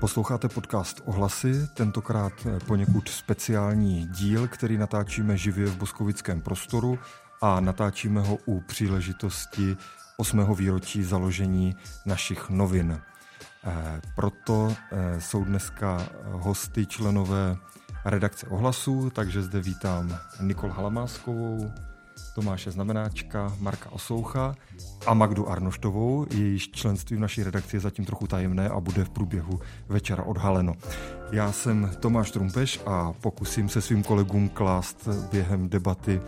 Posloucháte podcast Ohlasy, tentokrát poněkud speciální díl, který natáčíme živě v Boskovickém prostoru a natáčíme ho u příležitosti 8. výročí založení našich novin. Eh, proto eh, jsou dneska hosty členové redakce Ohlasu, takže zde vítám Nikol Halamáskovou, Tomáše Znamenáčka, Marka Osoucha a Magdu Arnoštovou. Jejíž členství v naší redakci je zatím trochu tajemné a bude v průběhu večera odhaleno. Já jsem Tomáš Trumpeš a pokusím se svým kolegům klást během debaty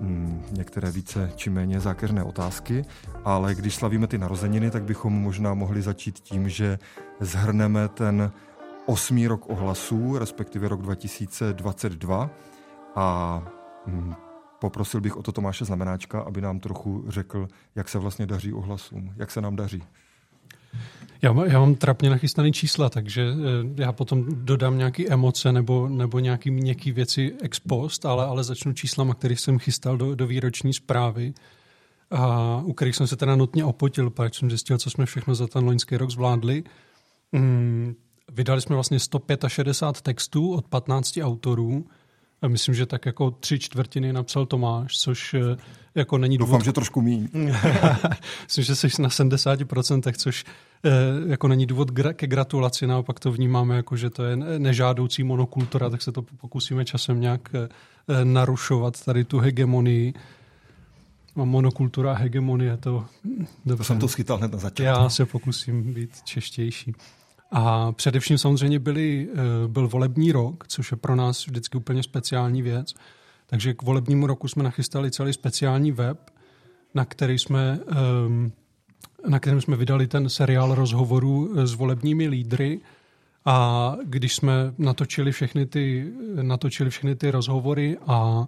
mm, některé více či méně zákeřné otázky, ale když slavíme ty narozeniny, tak bychom možná mohli začít tím, že zhrneme ten osmý rok ohlasů, respektive rok 2022 a mm, Poprosil bych o to Tomáše Znamenáčka, aby nám trochu řekl, jak se vlastně daří ohlasům, jak se nám daří. Já, já mám trapně nachystané čísla, takže eh, já potom dodám nějaké emoce nebo, nebo nějaké měkké věci ex post, ale, ale začnu číslama, které jsem chystal do, do výroční zprávy, a u kterých jsem se teda nutně opotil, protože jsem zjistil, co jsme všechno za ten loňský rok zvládli. Hmm, vydali jsme vlastně 165 textů od 15 autorů, myslím, že tak jako tři čtvrtiny napsal Tomáš, což eh, jako není důvod... Doufám, že trošku míň. myslím, že jsi na 70%, což eh, jako není důvod ke gratulaci, naopak to vnímáme jako, že to je nežádoucí monokultura, tak se to pokusíme časem nějak eh, narušovat tady tu hegemonii. A monokultura a hegemonie, to... Dobře. To jsem to schytal hned na začátku. Já se pokusím být češtější. A především samozřejmě byli, eh, byl volební rok, což je pro nás vždycky úplně speciální věc. Takže k volebnímu roku jsme nachystali celý speciální web, na který jsme, ehm, na kterém jsme vydali ten seriál rozhovorů s volebními lídry. A když jsme natočili všechny ty, natočili všechny ty rozhovory a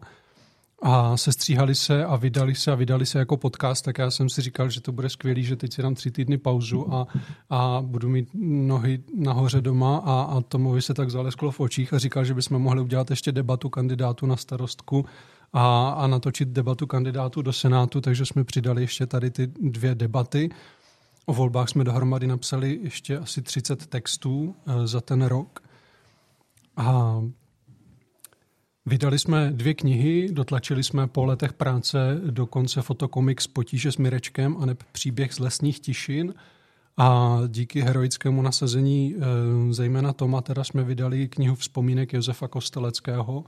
a sestříhali se a vydali se a vydali se jako podcast, tak já jsem si říkal, že to bude skvělý, že teď si dám tři týdny pauzu a, a budu mít nohy nahoře doma a, a Tomovi se tak zalesklo v očích a říkal, že bychom mohli udělat ještě debatu kandidátu na starostku a, a natočit debatu kandidátu do Senátu, takže jsme přidali ještě tady ty dvě debaty. O volbách jsme dohromady napsali ještě asi 30 textů eh, za ten rok. A Vydali jsme dvě knihy, dotlačili jsme po letech práce do konce fotokomiks Potíže s Mirečkem a příběh z lesních tišin a díky heroickému nasazení e, zejména Toma teda jsme vydali knihu vzpomínek Josefa Kosteleckého.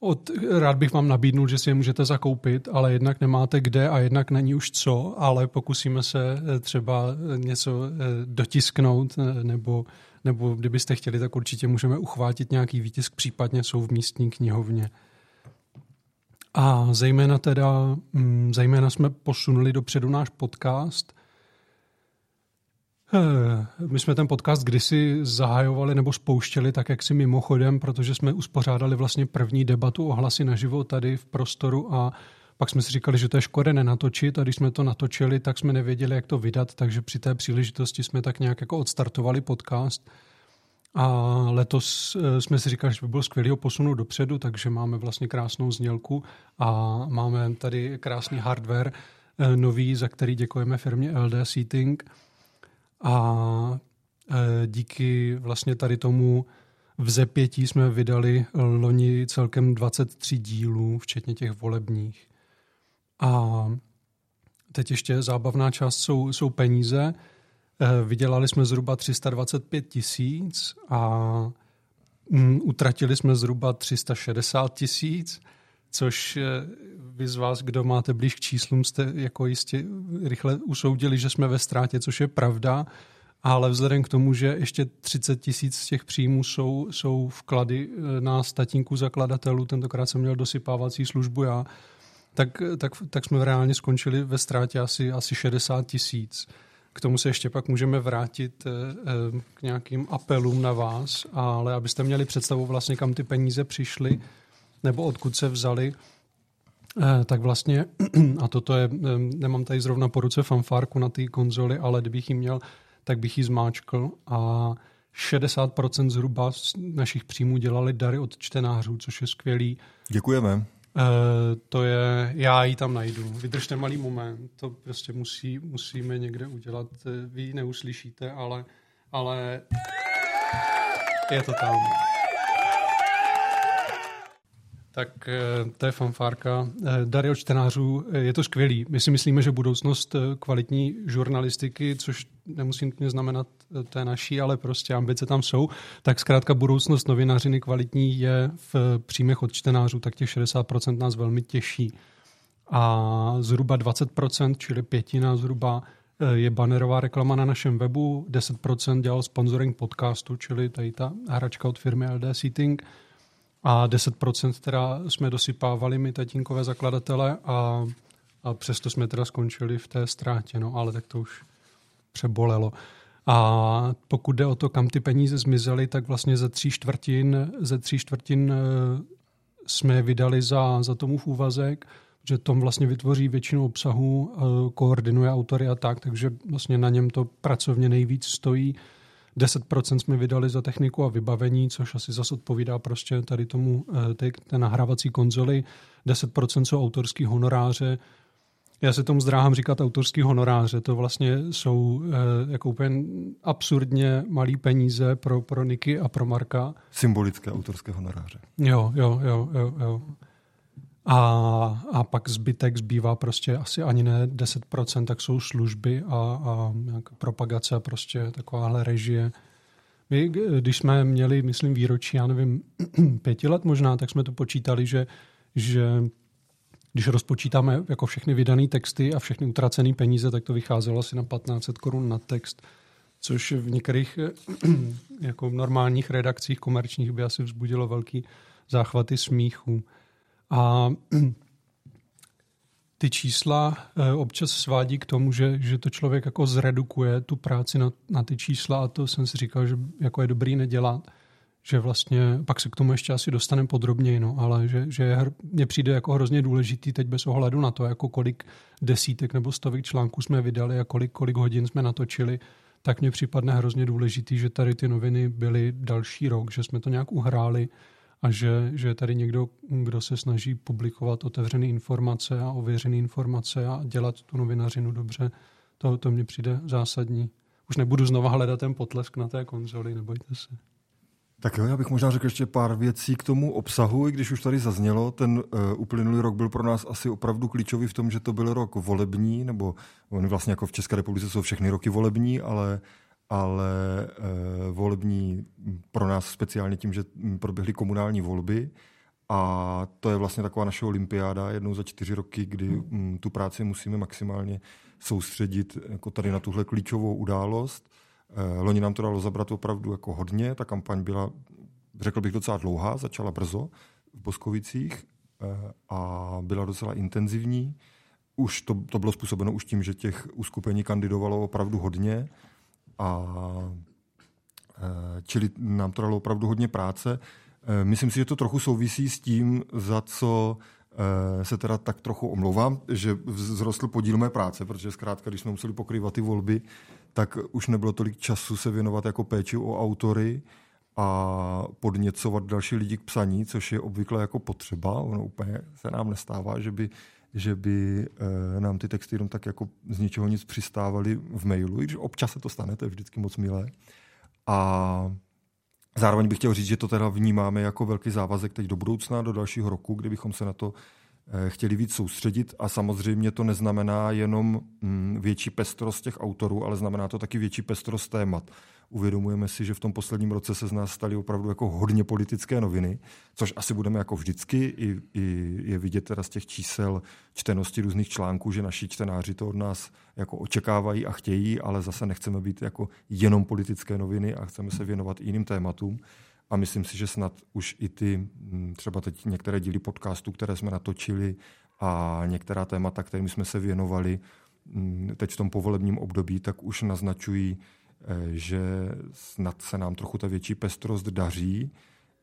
Od, rád bych vám nabídnul, že si je můžete zakoupit, ale jednak nemáte kde a jednak není už co, ale pokusíme se e, třeba něco e, dotisknout nebo nebo kdybyste chtěli, tak určitě můžeme uchvátit nějaký výtisk, případně jsou v místní knihovně. A zejména teda, mm, zejména jsme posunuli dopředu náš podcast. Eh, my jsme ten podcast kdysi zahajovali nebo spouštěli tak, jak si mimochodem, protože jsme uspořádali vlastně první debatu o hlasy naživo tady v prostoru a pak jsme si říkali, že to je škoda nenatočit a když jsme to natočili, tak jsme nevěděli, jak to vydat, takže při té příležitosti jsme tak nějak jako odstartovali podcast. A letos eh, jsme si říkali, že by bylo skvělé ho posunout dopředu, takže máme vlastně krásnou znělku a máme tady krásný hardware eh, nový, za který děkujeme firmě LD Seating. A eh, díky vlastně tady tomu v zepětí jsme vydali loni celkem 23 dílů, včetně těch volebních. A teď ještě zábavná část jsou, jsou peníze. Eh, vydělali jsme zhruba 325 tisíc a mm, utratili jsme zhruba 360 tisíc, což eh, vy z vás, kdo máte blíž k číslům, jste jako jistě rychle usoudili, že jsme ve ztrátě, což je pravda, ale vzhledem k tomu, že ještě 30 tisíc z těch příjmů jsou, jsou vklady eh, na statínku zakladatelů, tentokrát jsem měl dosypávací službu já, tak, tak, tak jsme reálně skončili ve ztrátě asi, asi 60 tisíc. K tomu se ještě pak můžeme vrátit eh, eh, k nějakým apelům na vás, ale abyste měli představu vlastně, kam ty peníze přišly nebo odkud se vzali, eh, tak vlastně, a toto je, nemám tady zrovna po ruce fanfárku na té konzoli, ale kdybych ji měl, tak bych ji zmáčkl a 60% zhruba z našich příjmů dělali dary od čtenářů, což je skvělý. Děkujeme. Uh, to je, já ji tam najdu. Vydržte malý moment, to prostě musí, musíme někde udělat. Vy ji neuslyšíte, ale ale je to tam. Tak eh, to je fanfárka. Eh, Dary od čtenářů, eh, je to skvělý. My si myslíme, že budoucnost kvalitní žurnalistiky, což nemusí nutně znamenat té naší, ale prostě ambice tam jsou, tak zkrátka budoucnost novinařiny kvalitní je v příjmech od čtenářů, tak těch 60% nás velmi těší. A zhruba 20%, čili pětina zhruba, je bannerová reklama na našem webu, 10% dělal sponsoring podcastu, čili tady ta hračka od firmy LD Seating, a 10% teda jsme dosypávali my tatínkové zakladatele a, a přesto jsme teda skončili v té ztrátě, no ale tak to už přebolelo. A pokud jde o to, kam ty peníze zmizely, tak vlastně ze tří čtvrtin, ze tří čtvrtin eh, jsme vydali za, za tomu v úvazek, že Tom vlastně vytvoří většinu obsahu, eh, koordinuje autory a tak, takže vlastně na něm to pracovně nejvíc stojí. 10% jsme vydali za techniku a vybavení, což asi zase odpovídá prostě tady tomu eh, té, té nahrávací konzoli. 10% jsou autorský honoráře. Já se tomu zdráhám říkat autorský honoráře. To vlastně jsou eh, jako úplně absurdně malý peníze pro, pro Niky a pro Marka. Symbolické autorské honoráře. Jo, jo, jo, jo, jo. A, a pak zbytek zbývá prostě asi ani ne 10%, tak jsou služby a, a propagace a prostě takováhle režie. My, když jsme měli, myslím, výročí, já nevím, pěti let možná, tak jsme to počítali, že, že když rozpočítáme jako všechny vydané texty a všechny utracené peníze, tak to vycházelo asi na 1500 korun na text, což v některých jako normálních redakcích komerčních by asi vzbudilo velký záchvaty smíchu. A ty čísla eh, občas svádí k tomu, že, že to člověk jako zredukuje tu práci na, na ty čísla a to jsem si říkal, že jako je dobrý nedělat, že vlastně, pak se k tomu ještě asi dostaneme podrobněji, no, ale že, že mně přijde jako hrozně důležitý teď bez ohledu na to, jako kolik desítek nebo stovek článků jsme vydali a kolik, kolik hodin jsme natočili, tak mně připadne hrozně důležitý, že tady ty noviny byly další rok, že jsme to nějak uhráli, a že, že je tady někdo, kdo se snaží publikovat otevřené informace a ověřené informace a dělat tu novinařinu dobře, to, to mně přijde zásadní. Už nebudu znova hledat ten potlesk na té konzoli, nebojte se. Tak jo, já bych možná řekl ještě pár věcí k tomu obsahu, i když už tady zaznělo. Ten uh, uplynulý rok byl pro nás asi opravdu klíčový v tom, že to byl rok volební, nebo oni vlastně jako v České republice jsou všechny roky volební, ale ale e, volební pro nás speciálně tím, že proběhly komunální volby a to je vlastně taková naše olympiáda jednou za čtyři roky, kdy m, mm, tu práci musíme maximálně soustředit jako tady na tuhle klíčovou událost. E, loni nám to dalo zabrat opravdu jako hodně, ta kampaň byla, řekl bych, docela dlouhá, začala brzo v Boskovicích e, a byla docela intenzivní. Už to, to bylo způsobeno už tím, že těch uskupení kandidovalo opravdu hodně a e, čili nám to dalo opravdu hodně práce. E, myslím si, že to trochu souvisí s tím, za co e, se teda tak trochu omlouvám, že vzrostl podíl mé práce, protože zkrátka, když jsme museli pokrývat ty volby, tak už nebylo tolik času se věnovat jako péči o autory a podněcovat další lidi k psaní, což je obvykle jako potřeba. Ono úplně se nám nestává, že by že by e, nám ty texty jenom tak jako z ničeho nic přistávaly v mailu, i když občas se to stane, to je vždycky moc milé. A zároveň bych chtěl říct, že to teda vnímáme jako velký závazek teď do budoucna, do dalšího roku, kdybychom se na to e, chtěli víc soustředit a samozřejmě to neznamená jenom mm, větší pestrost těch autorů, ale znamená to taky větší pestrost témat. Uvědomujeme si, že v tom posledním roce se z nás staly opravdu jako hodně politické noviny, což asi budeme jako vždycky. I, i je vidět teda z těch čísel čtenosti různých článků, že naši čtenáři to od nás jako očekávají a chtějí, ale zase nechceme být jako jenom politické noviny a chceme se věnovat i jiným tématům. A myslím si, že snad už i ty hm, třeba teď některé díly podcastů, které jsme natočili a některá témata, kterými jsme se věnovali hm, teď v tom povolebním období, tak už naznačují, že snad se nám trochu ta větší pestrost daří,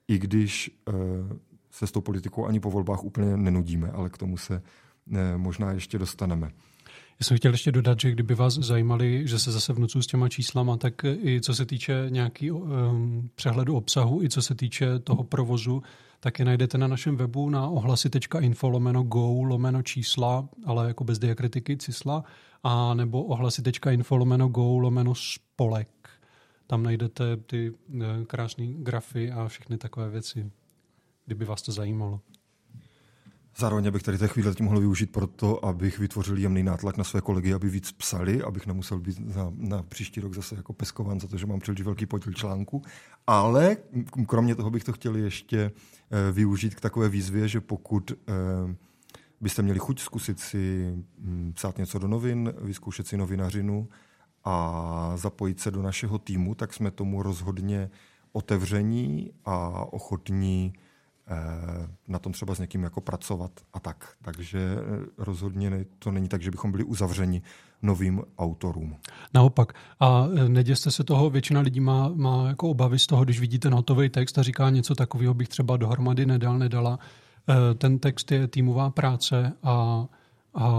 i když eh, se s tou politikou ani po volbách úplně nenudíme, ale k tomu se eh, možná ještě dostaneme. Já jsem chtěl ještě dodat, že kdyby vás zajímali, že se zase vnucuju s těma číslama, tak i co se týče nějaký um, přehledu obsahu, i co se týče toho provozu, tak je najdete na našem webu na ohlasy.info lomeno go lomeno čísla, ale jako bez diakritiky čísla, a nebo ohlasy.info lomeno go lomeno spolek. tam najdete ty krásné grafy a všechny takové věci, kdyby vás to zajímalo. Zároveň bych tady té chvíli tím mohl využít pro to, abych vytvořil jemný nátlak na své kolegy, aby víc psali, abych nemusel být na, na příští rok zase jako peskovan za to, že mám příliš velký podíl článku. Ale kromě toho bych to chtěl ještě eh, využít k takové výzvě, že pokud eh, byste měli chuť zkusit si hm, psát něco do novin, vyzkoušet si novinařinu a zapojit se do našeho týmu, tak jsme tomu rozhodně otevření a ochotní na tom třeba s někým jako pracovat a tak. Takže eh, rozhodně to není tak, že bychom byli uzavřeni novým autorům. Naopak. A eh, neděste se toho, většina lidí má, má jako obavy z toho, když vidíte notový text a říká něco takového, bych třeba dohromady nedal, nedala. Ten text je týmová práce a, a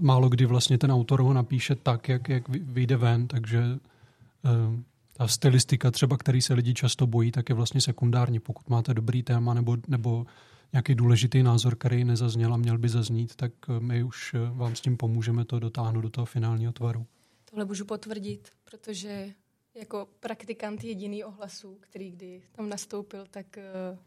málo kdy vlastně ten autor ho napíše tak, jak, jak vyjde ven, takže ta stylistika třeba, který se lidi často bojí, tak je vlastně sekundární. Pokud máte dobrý téma nebo, nebo nějaký důležitý názor, který nezazněl a měl by zaznít, tak eh, my už eh, vám s tím pomůžeme to dotáhnout do toho finálního tvaru. Tohle můžu potvrdit, protože jako praktikant jediný ohlasů, který kdy tam nastoupil, tak uh,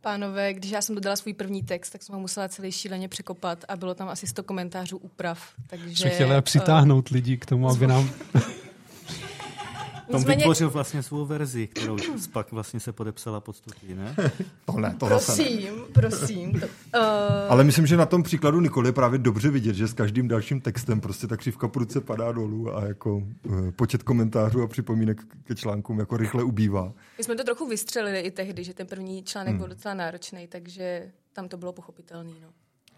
pánové, když já jsem dodala svůj první text, tak jsem ho musela celý šíleně překopat a bylo tam asi 100 komentářů úprav. Takže, Jsme chtěli přitáhnout uh, lidi k tomu, aby nám... Tom vytvořil vlastně svou verzi, kterou pak vlastně se podepsala pod studii, ne? to ne, to prosím, ne. prosím. To, uh... Ale myslím, že na tom příkladu Nikoli je právě dobře vidět, že s každým dalším textem prostě ta křivka prudce padá dolů a jako uh, počet komentářů a připomínek ke článkům jako rychle ubývá. My jsme to trochu vystřelili i tehdy, že ten první článek hmm. byl docela náročný, takže tam to bylo pochopitelné. No.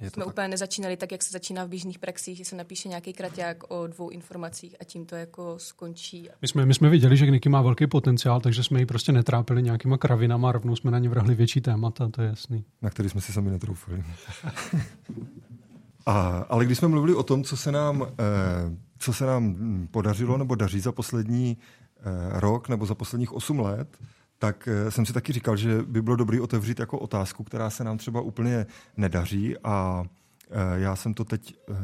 Je jsme tak. úplně nezačínali tak, jak se začíná v běžných praxích, že se napíše nějaký kraťák o dvou informacích a tím to jako skončí. My jsme, my jsme viděli, že Niky má velký potenciál, takže jsme ji prostě netrápili nějakýma kravinama a rovnou jsme na ně vrhli větší témata, to je jasný. Na který jsme si sami netroufili. a, ale když jsme mluvili o tom, co se nám, eh, co se nám podařilo nebo daří za poslední eh, rok nebo za posledních osm let, tak eh, jsem si taky říkal, že by bylo dobré otevřít jako otázku, která se nám třeba úplně nedaří a eh, já jsem to teď eh,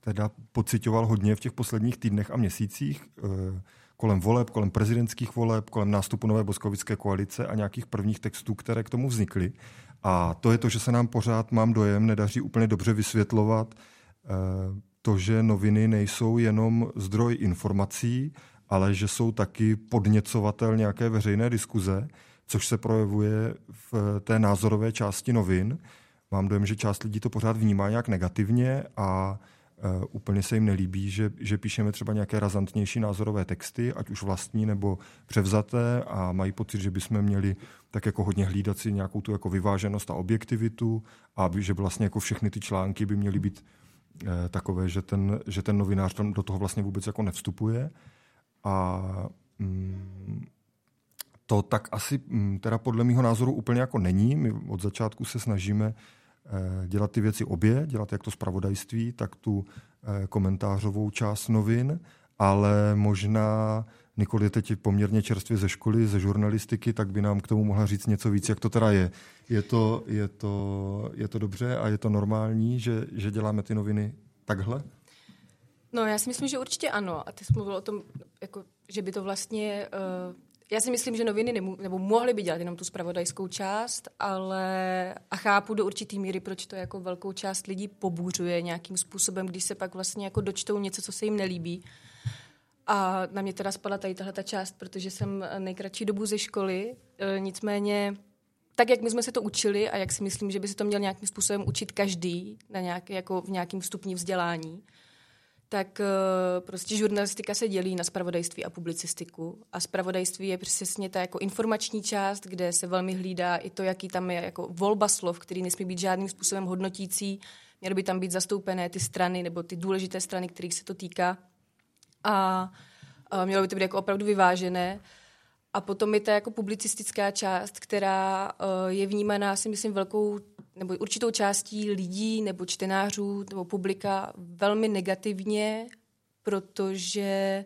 teda pocitoval hodně v těch posledních týdnech a měsících kolem voleb, kolem prezidentských voleb, kolem nástupu nové boskovické koalice a nějakých prvních textů, které k tomu vznikly. A to je to, že se nám pořád, mám dojem, nedaří úplně dobře vysvětlovat to, že noviny nejsou jenom zdroj informací, ale že jsou taky podněcovatel nějaké veřejné diskuze, což se projevuje v té názorové části novin. Mám dojem, že část lidí to pořád vnímá nějak negativně a uh, úplně se jim nelíbí, že, že píšeme třeba nějaké razantnější názorové texty, ať už vlastní nebo převzaté a mají pocit, že bychom měli tak jako hodně hlídat si nějakou tu jako vyváženost a objektivitu a že vlastně jako všechny ty články by měly být uh, takové, že ten, že ten novinář tam do toho vlastně vůbec jako nevstupuje. A mm, to tak asi mm, teda podle mého názoru úplně jako není. My od začátku se snažíme eh, dělat ty věci obě, dělat jak to zpravodajství, tak tu eh, komentářovou část novin, ale možná Nikoli je teď poměrně čerstvě ze školy, ze žurnalistiky, tak by nám k tomu mohla říct něco víc, jak to teda je. Je to, je to, je to dobře a je to normální, že, že děláme ty noviny takhle? No, já si myslím, že určitě ano. A ty jsi mluvil o tom, jako, že by to vlastně... Uh, já si myslím, že noviny nemů, nebo mohly by dělat jenom tu spravodajskou část, ale a chápu do určitý míry, proč to jako velkou část lidí pobůřuje nějakým způsobem, když se pak vlastně jako dočtou něco, co se jim nelíbí. A na mě teda spadla tady tahle ta část, protože jsem nejkratší dobu ze školy, e, nicméně tak, jak my jsme se to učili a jak si myslím, že by se to měl nějakým způsobem učit každý na nějaké, jako v nějakém stupni vzdělání, tak uh, prostě žurnalistika se dělí na spravodajství a publicistiku. A spravodajství je přesně ta jako informační část, kde se velmi hlídá i to, jaký tam je jako volba slov, který nesmí být žádným způsobem hodnotící. Měly by tam být zastoupené ty strany nebo ty důležité strany, kterých se to týká. A mělo by to být jako opravdu vyvážené. A potom je ta jako publicistická část, která uh, je vnímaná, si myslím, velkou nebo určitou částí lidí nebo čtenářů nebo publika velmi negativně, protože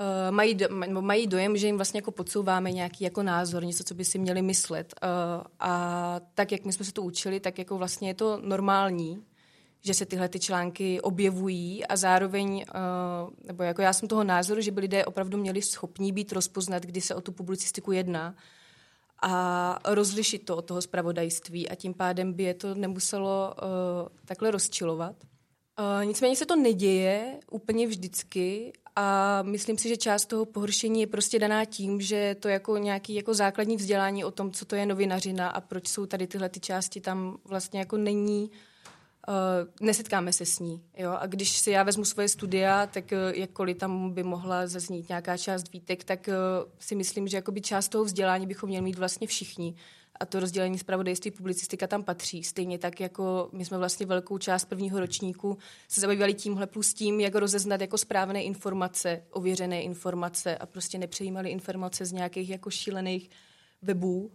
uh, mají, do, mají dojem, že jim vlastně jako podsouváme nějaký jako názor, něco, co by si měli myslet. Uh, a tak, jak my jsme se to učili, tak jako vlastně je to normální, že se tyhle ty články objevují a zároveň, uh, nebo jako já jsem toho názoru, že by lidé opravdu měli schopní být rozpoznat, kdy se o tu publicistiku jedná a rozlišit to od toho zpravodajství a tím pádem by je to nemuselo uh, takhle rozčilovat. Uh, nicméně se to neděje úplně vždycky a myslím si, že část toho pohoršení je prostě daná tím, že to jako nějaký jako základní vzdělání o tom, co to je novinařina a proč jsou tady tyhle ty části tam vlastně jako není Uh, nesetkáme se s ní. Jo? A když si já vezmu svoje studia, tak uh, jakkoliv tam by mohla zaznít nějaká část výtek, tak uh, si myslím, že jakoby část toho vzdělání bychom měli mít vlastně všichni. A to rozdělení zpravodajství publicistika tam patří. Stejně tak, jako my jsme vlastně velkou část prvního ročníku se zabývali tímhle plus tím, jak rozeznat jako správné informace, ověřené informace a prostě nepřejímali informace z nějakých jako šílených webů.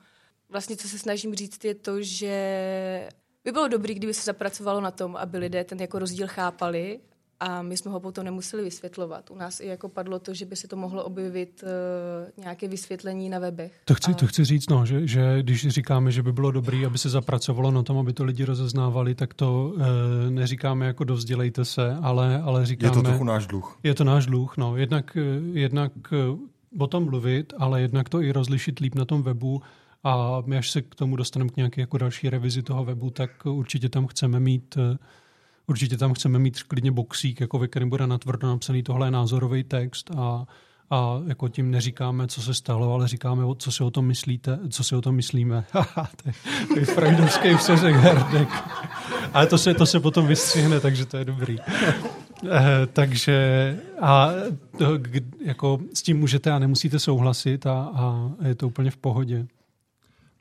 Vlastně, co se snažím říct, je to, že by bylo dobré, kdyby se zapracovalo na tom, aby lidé ten jako rozdíl chápali a my jsme ho potom nemuseli vysvětlovat. U nás i jako padlo to, že by se to mohlo objevit uh, nějaké vysvětlení na webech. To chci, a... to chci říct, no, že, že když říkáme, že by bylo dobré, aby se zapracovalo na tom, aby to lidi rozeznávali, tak to uh, neříkáme jako dovzdělejte se, ale, ale říkáme... Je to trochu náš dluh. Je to náš dluh, no. Jednak, jednak o tom mluvit, ale jednak to i rozlišit líp na tom webu, a my až se k tomu dostaneme k nějaké jako další revizi toho webu, tak určitě tam chceme mít určitě tam chceme mít klidně boxík, jako ve kterém bude natvrdo napsaný tohle názorový text a, a jako tím neříkáme, co se stalo, ale říkáme, co si o tom myslíte, co si o tom myslíme. to je freudovský přeřek herdek. Ale to se, to se potom vystřihne, takže to je dobrý. Eh, takže a to, jako s tím můžete a nemusíte souhlasit a, a je to úplně v pohodě.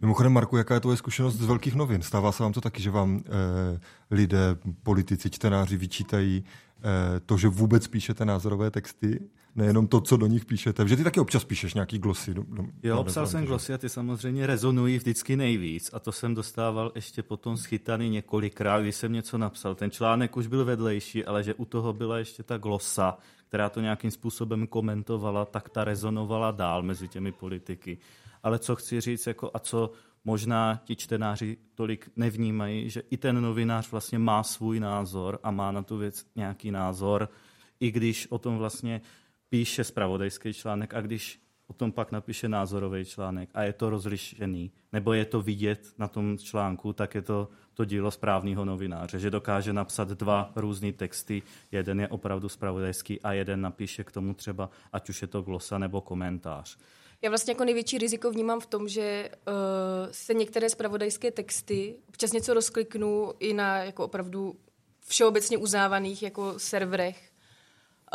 Mimochodem, Marku, jaká je tvoje zkušenost z velkých novin? Stává se vám to taky, že vám e, lidé, politici, čtenáři vyčítají e, to, že vůbec píšete názorové texty? Nejenom to, co do nich píšete. Že ty taky občas píšeš nějaký glosy. Do, do, jo, psal jsem glosy a ty samozřejmě rezonují vždycky nejvíc. A to jsem dostával ještě potom schytaný několikrát, když jsem něco napsal. Ten článek už byl vedlejší, ale že u toho byla ještě ta glosa, která to nějakým způsobem komentovala, tak ta rezonovala dál mezi těmi politiky ale co chci říct, jako, a co možná ti čtenáři tolik nevnímají, že i ten novinář vlastně má svůj názor a má na tu věc nějaký názor, i když o tom vlastně píše spravodajský článek a když o tom pak napíše názorový článek a je to rozlišený, nebo je to vidět na tom článku, tak je to to dílo správného novináře, že dokáže napsat dva různé texty, jeden je opravdu spravodajský a jeden napíše k tomu třeba, ať už je to glosa nebo komentář. Já vlastně jako největší riziko vnímám v tom, že uh, se některé spravodajské texty, občas něco rozkliknu i na jako opravdu všeobecně uznávaných jako serverech,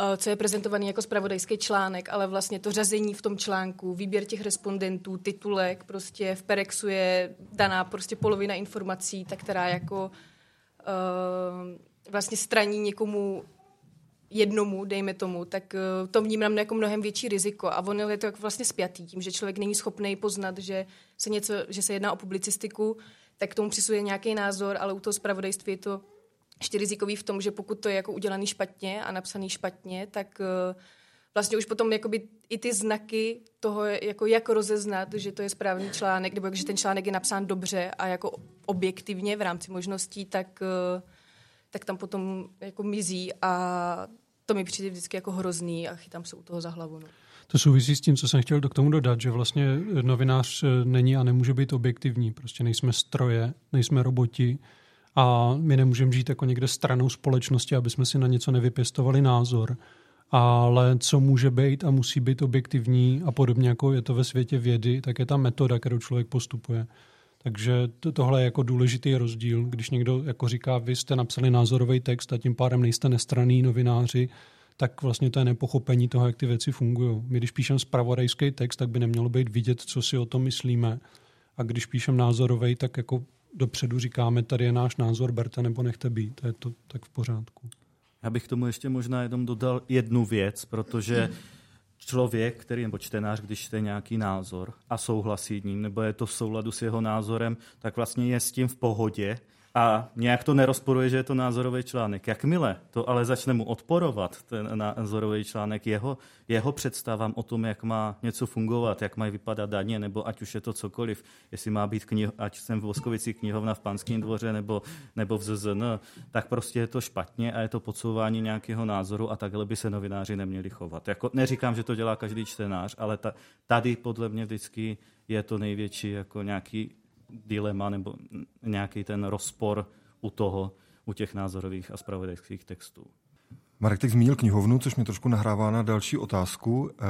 uh, co je prezentovaný jako spravodajský článek, ale vlastně to řazení v tom článku, výběr těch respondentů, titulek, prostě v Perexu je daná prostě polovina informací, tak která jako uh, vlastně straní někomu jednomu, dejme tomu, tak uh, to vnímám jako mnohem větší riziko. A ono je to jako vlastně spjatý tím, že člověk není schopný poznat, že se, něco, že se jedná o publicistiku, tak k tomu přisuje nějaký názor, ale u toho zpravodajství je to ještě rizikový v tom, že pokud to je jako udělaný špatně a napsaný špatně, tak uh, vlastně už potom jakoby i ty znaky toho, jako jak rozeznat, že to je správný článek, nebo že ten článek je napsán dobře a jako objektivně v rámci možností, tak uh, tak tam potom jako mizí a to mi přijde vždycky jako hrozný a chytám se u toho za hlavu. No. To souvisí s tím, co jsem chtěl k tomu dodat, že vlastně novinář eh, není a nemůže být objektivní. Prostě nejsme stroje, nejsme roboti a my nemůžeme žít jako někde stranou společnosti, aby jsme si na něco nevypěstovali názor. Ale co může být a musí být objektivní a podobně jako je to ve světě vědy, tak je ta metoda, kterou člověk postupuje. Takže to, tohle je jako důležitý rozdíl, když někdo jako říká, vy jste napsali názorový text a tím pádem nejste nestraný novináři, tak vlastně to je nepochopení toho, jak ty věci fungují. My když píšeme spravodajský text, tak by nemělo být vidět, co si o tom myslíme. A když píšeme názorový, tak jako dopředu říkáme, tady je náš názor, berte nebo nechte být. To je to tak v pořádku. Já bych tomu ještě možná jenom dodal jednu věc, protože člověk, který, nebo čtenář, když čte nějaký názor a souhlasí ním, nebo je to v souladu s jeho názorem, tak vlastně je s tím v pohodě a nějak to nerozporuje, že je to názorový článek. Jakmile to ale začne mu odporovat, ten názorový článek, jeho, jeho představám o tom, jak má něco fungovat, jak mají vypadat daně, nebo ať už je to cokoliv, jestli má být kniho, ať jsem v Voskovici knihovna v Panském dvoře nebo, nebo v ZZN, tak prostě je to špatně a je to podsouvání nějakého názoru a takhle by se novináři neměli chovat. Jako, neříkám, že to dělá každý čtenář, ale ta, tady podle mě vždycky je to největší jako nějaký dilema nebo nějaký ten rozpor u toho, u těch názorových a spravodajských textů. Marek teď zmínil knihovnu, což mě trošku nahrává na další otázku. Eh,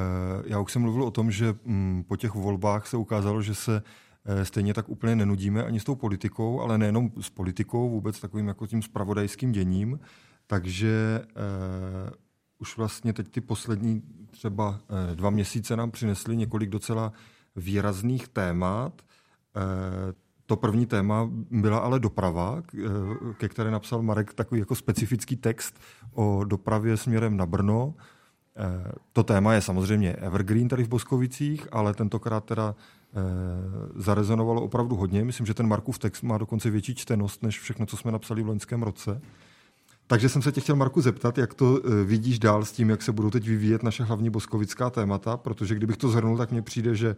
já už jsem mluvil o tom, že mm, po těch volbách se ukázalo, že se eh, stejně tak úplně nenudíme ani s tou politikou, ale nejenom s politikou, vůbec takovým jako tím spravodajským děním. Takže uh, už vlastně teď ty poslední třeba uh, dva měsíce nám přinesly několik docela výrazných témat. Eh, to první téma byla ale doprava, eh, ke které napsal Marek takový jako specifický text o dopravě směrem na Brno. Eh, to téma je samozřejmě evergreen tady v Boskovicích, ale tentokrát teda zarezonovalo opravdu hodně. Myslím, že ten Markův text má dokonce větší čtenost než všechno, co jsme napsali v loňském roce. Takže jsem se tě chtěl, Marku, zeptat, jak to vidíš dál s tím, jak se budou teď vyvíjet naše hlavní boskovická témata, protože kdybych to zhrnul, tak mně přijde, že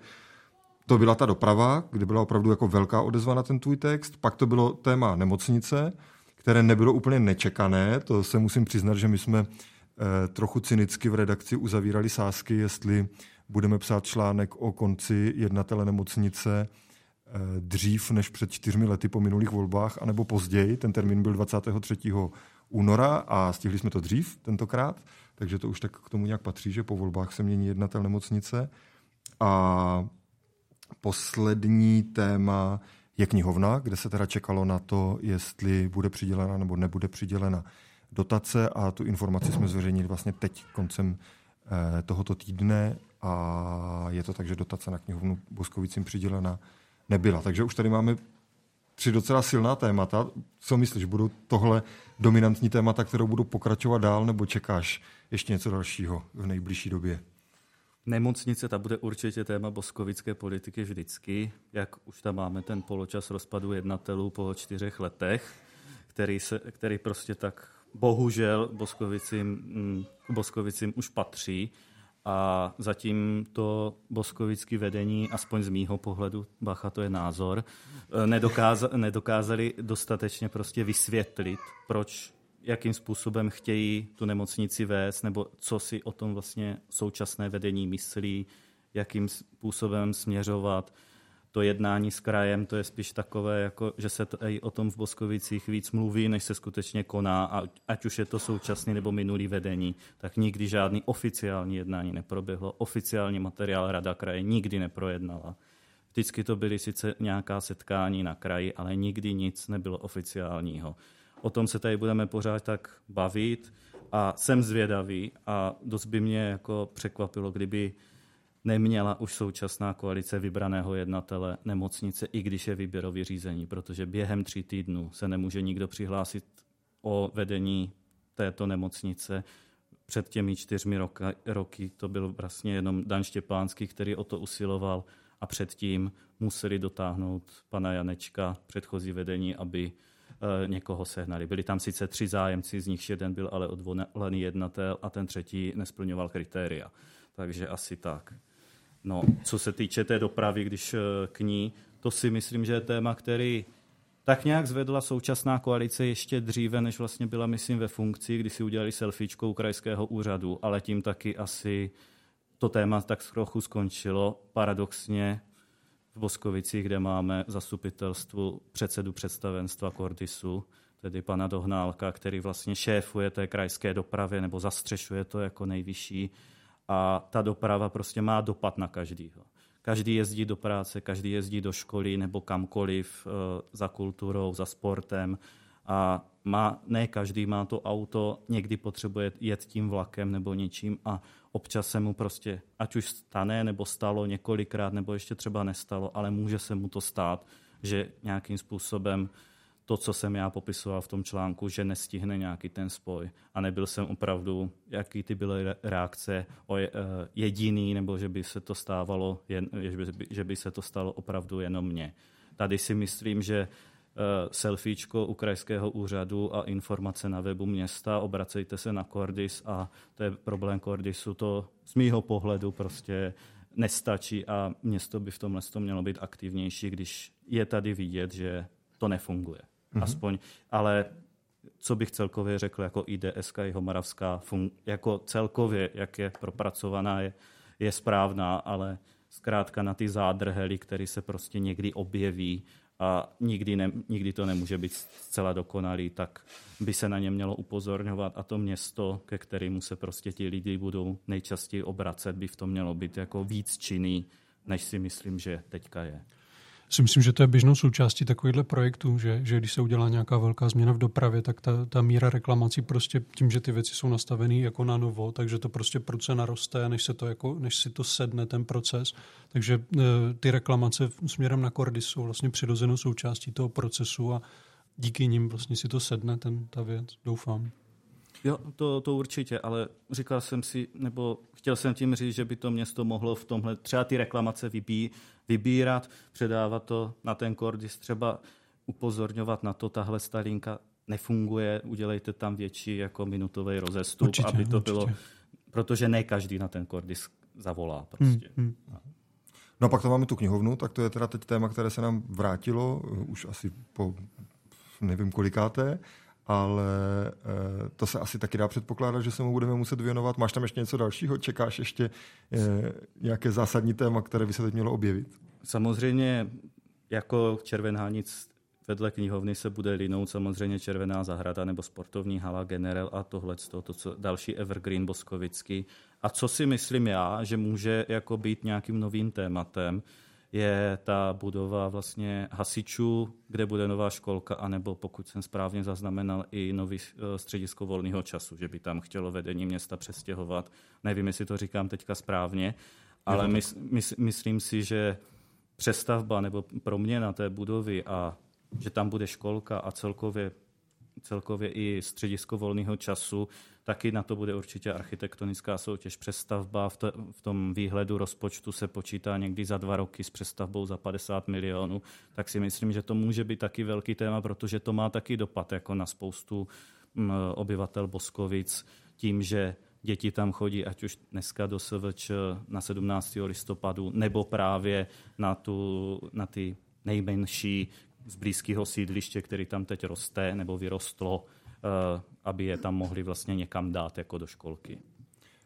to byla ta doprava, kde byla opravdu jako velká odezva na ten tvůj text. Pak to bylo téma nemocnice, které nebylo úplně nečekané. To se musím přiznat, že my jsme eh, trochu cynicky v redakci uzavírali sázky, jestli budeme psát článek o konci jednatele nemocnice eh, dřív než před čtyřmi lety po minulých volbách, anebo později. Ten termín byl 23. února a stihli jsme to dřív tentokrát, takže to už tak k tomu nějak patří, že po volbách se mění jednatel nemocnice. A Poslední téma je knihovna, kde se teda čekalo na to, jestli bude přidělena nebo nebude přidělena dotace a tu informaci jsme zveřejnili vlastně teď koncem eh, tohoto týdne a je to tak, že dotace na knihovnu Boskovicím přidělena nebyla. Takže už tady máme tři docela silná témata. Co myslíš, budou tohle dominantní témata, kterou budou pokračovat dál, nebo čekáš ještě něco dalšího v nejbližší době? Nemocnice, ta bude určitě téma boskovické politiky vždycky, jak už tam máme ten poločas rozpadu jednatelů po čtyřech letech, který, se, který prostě tak bohužel Boskovicím, mm, Boskovicím už patří. A zatím to boskovické vedení, aspoň z mýho pohledu, bacha, to je názor, nedokázali, nedokázali dostatečně prostě vysvětlit, proč jakým způsobem chtějí tu nemocnici vést, nebo co si o tom vlastně současné vedení myslí, jakým způsobem směřovat. To jednání s krajem, to je spíš takové, jako, že se i o tom v Boskovicích víc mluví, než se skutečně koná, a ať už je to současný nebo minulý vedení, tak nikdy žádný oficiální jednání neproběhlo. Oficiální materiál Rada kraje nikdy neprojednala. Vždycky to byly sice nějaká setkání na kraji, ale nikdy nic nebylo oficiálního. O tom se tady budeme pořád tak bavit a jsem zvědavý a dost by mě jako překvapilo, kdyby neměla už současná koalice vybraného jednatele nemocnice, i když je výběrový řízení, protože během tří týdnů se nemůže nikdo přihlásit o vedení této nemocnice. Před těmi čtyřmi roky, roky to byl vlastně jenom Dan Štěpánský, který o to usiloval a předtím museli dotáhnout pana Janečka, předchozí vedení, aby někoho sehnali. Byli tam sice tři zájemci, z nich jeden byl ale odvolený jednatel a ten třetí nesplňoval kritéria. Takže asi tak. No, co se týče té dopravy, když eh, k ní, to si myslím, že je téma, který tak nějak zvedla současná koalice ještě dříve, než vlastně byla, myslím, ve funkci, kdy si udělali selfiečkou krajského úřadu, ale tím taky asi to téma tak trochu skončilo. Paradoxně v Boskovicích, kde máme zastupitelstvu předsedu představenstva Kordisu, tedy pana Dohnálka, který vlastně šéfuje té krajské dopravě nebo zastřešuje to jako nejvyšší. A ta doprava prostě má dopad na každýho. Každý jezdí do práce, každý jezdí do školy nebo kamkoliv eh, za kulturou, za sportem a má, ne každý má to auto, někdy potřebuje jet tím vlakem nebo něčím a občas se mu prostě, ať už stane nebo stalo několikrát, nebo ještě třeba nestalo, ale může se mu to stát, že nějakým způsobem to, co jsem já popisoval v tom článku, že nestihne nějaký ten spoj. A nebyl jsem opravdu, jaký ty byly reakce o eh, jediný, nebo že by se to stávalo, jen, že, by, že by se to stalo opravdu jenom mně. Tady si myslím, že selfiečko u krajského úřadu a informace na webu města, obracejte se na Cordis a to je problém Cordisu, to z mýho pohledu prostě nestačí a město by v tomhle tom mělo být aktivnější, když je tady vidět, že to nefunguje. Mm-hmm. Aspoň, ale co bych celkově řekl jako IDSK jeho Moravská, fun- jako celkově, jak je propracovaná, je, je správná, ale zkrátka na ty zádrhely, které se prostě někdy objeví a nikdy, ne, nikdy to nemůže být zcela dokonalý, tak by se na ně mělo upozorňovat. A to město, ke kterému se prostě ti lidi budou nejčastěji obracet, by v tom mělo být jako víc činný, než si myslím, že teďka je si myslím, že to je běžnou součástí takovýchhle projektů, že, že když se udělá nějaká velká změna v dopravě, tak ta, ta míra reklamací prostě tím, že ty věci jsou nastavené jako na novo, takže to prostě proce naroste, než, se to jako, než si to sedne ten proces. Takže e, ty reklamace směrem na kordy jsou vlastně přirozenou součástí toho procesu a díky nim vlastně si to sedne ten, ta věc, doufám. Jo, to, to určitě, ale říkal jsem si, nebo chtěl jsem tím říct, že by to město mohlo v tomhle třeba ty reklamace vybí, vybírat, předávat to na ten kordis, třeba upozorňovat na to, tahle starinka nefunguje, udělejte tam větší jako minutový rozestup, určitě, aby to určitě. bylo, protože ne každý na ten kordis zavolá prostě. Hmm, hmm. No a pak tam máme tu knihovnu, tak to je teda teď téma, které se nám vrátilo už asi po nevím kolikáté ale eh, to se asi taky dá předpokládat, že se mu budeme muset věnovat. Máš tam ještě něco dalšího? Čekáš ještě eh, nějaké zásadní téma, které by se teď mělo objevit? Samozřejmě jako Červenhánic vedle knihovny se bude linout samozřejmě Červená zahrada nebo sportovní hala General a tohle, to, co další Evergreen Boskovický. A co si myslím já, že může jako být nějakým novým tématem, je ta budova vlastně hasičů, kde bude nová školka, anebo pokud jsem správně zaznamenal i nový eh, středisko volného času, že by tam chtělo vedení města přestěhovat. Nevím, jestli to říkám teďka správně, ale mys, mys, myslím si, že přestavba nebo proměna té budovy a že tam bude školka a celkově celkově i středisko volného času, taky na to bude určitě architektonická soutěž. Přestavba v, to, v tom výhledu rozpočtu se počítá někdy za dva roky s přestavbou za 50 milionů, tak si myslím, že to může být taky velký téma, protože to má taky dopad jako na spoustu mm, obyvatel Boskovic tím, že děti tam chodí, ať už dneska do SVČ na 17. listopadu, nebo právě na, tu, na ty nejmenší, z blízkého sídliště, který tam teď roste nebo vyrostlo, aby je tam mohli vlastně někam dát jako do školky.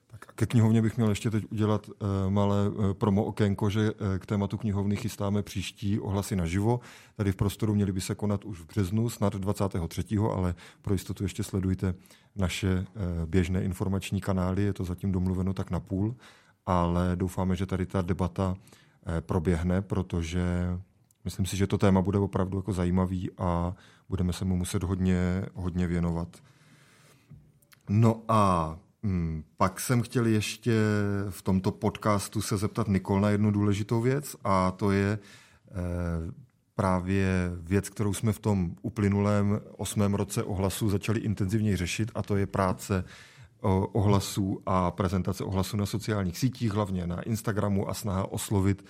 Tak ke knihovně bych měl ještě teď udělat uh, malé uh, promo okénko, že k tématu knihovny chystáme příští ohlasy naživo. Tady v prostoru měly by se konat už v březnu, snad 23., ale pro jistotu ještě sledujte naše běžné informační kanály, je to zatím domluveno tak na půl, ale doufáme, že tady ta debata proběhne, protože Myslím si, že to téma bude opravdu jako zajímavý a budeme se mu muset hodně, hodně věnovat. No a hm, pak jsem chtěl ještě v tomto podcastu se zeptat Nikol na jednu důležitou věc a to je eh, právě věc, kterou jsme v tom uplynulém osmém roce ohlasu začali intenzivně řešit a to je práce ohlasů a prezentace ohlasů na sociálních sítích, hlavně na Instagramu a snaha oslovit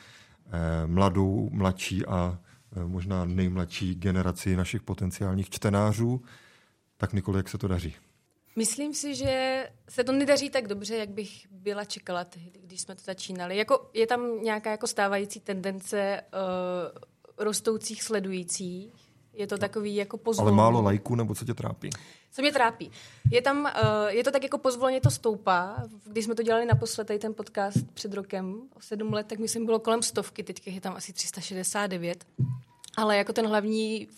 Eh, mladou, mladší a možná nejmladší generaci našich potenciálních čtenářů. Tak Nikoli, jak se to daří? Myslím si, že se to nedaří tak dobře, jak bych byla čekala tehdy, když jsme to začínali. Jako, je tam nějaká jako stávající tendence uh, rostoucích sledujících. Je to takový jako pozvolný. Ale málo lajků, nebo co tě trápí? Co mě trápí? Je tam, uh, je to tak jako pozvolně to stoupá. Když jsme to dělali naposled, tady ten podcast před rokem, o sedm let, tak myslím bylo kolem stovky, teď je tam asi 369. Ale jako ten hlavní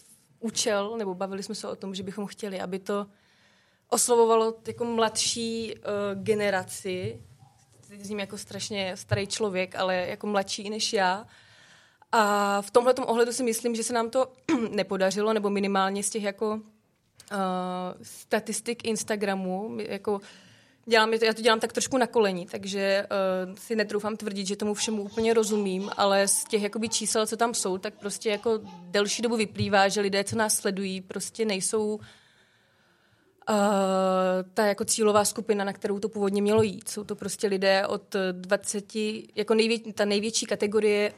účel, nebo bavili jsme se o tom, že bychom chtěli, aby to oslovovalo jako mladší uh, generaci, zním jako strašně starý člověk, ale jako mladší než já. A v tomhle ohledu si myslím, že se nám to nepodařilo, nebo minimálně z těch jako uh, statistik Instagramu, jako dělám, já to dělám tak trošku na koleni, takže uh, si netroufám tvrdit, že tomu všemu úplně rozumím, ale z těch jakoby čísel, co tam jsou, tak prostě jako delší dobu vyplývá, že lidé, co nás sledují, prostě nejsou Uh, ta jako cílová skupina, na kterou to původně mělo jít. Jsou to prostě lidé od 20, jako nejvě, ta největší kategorie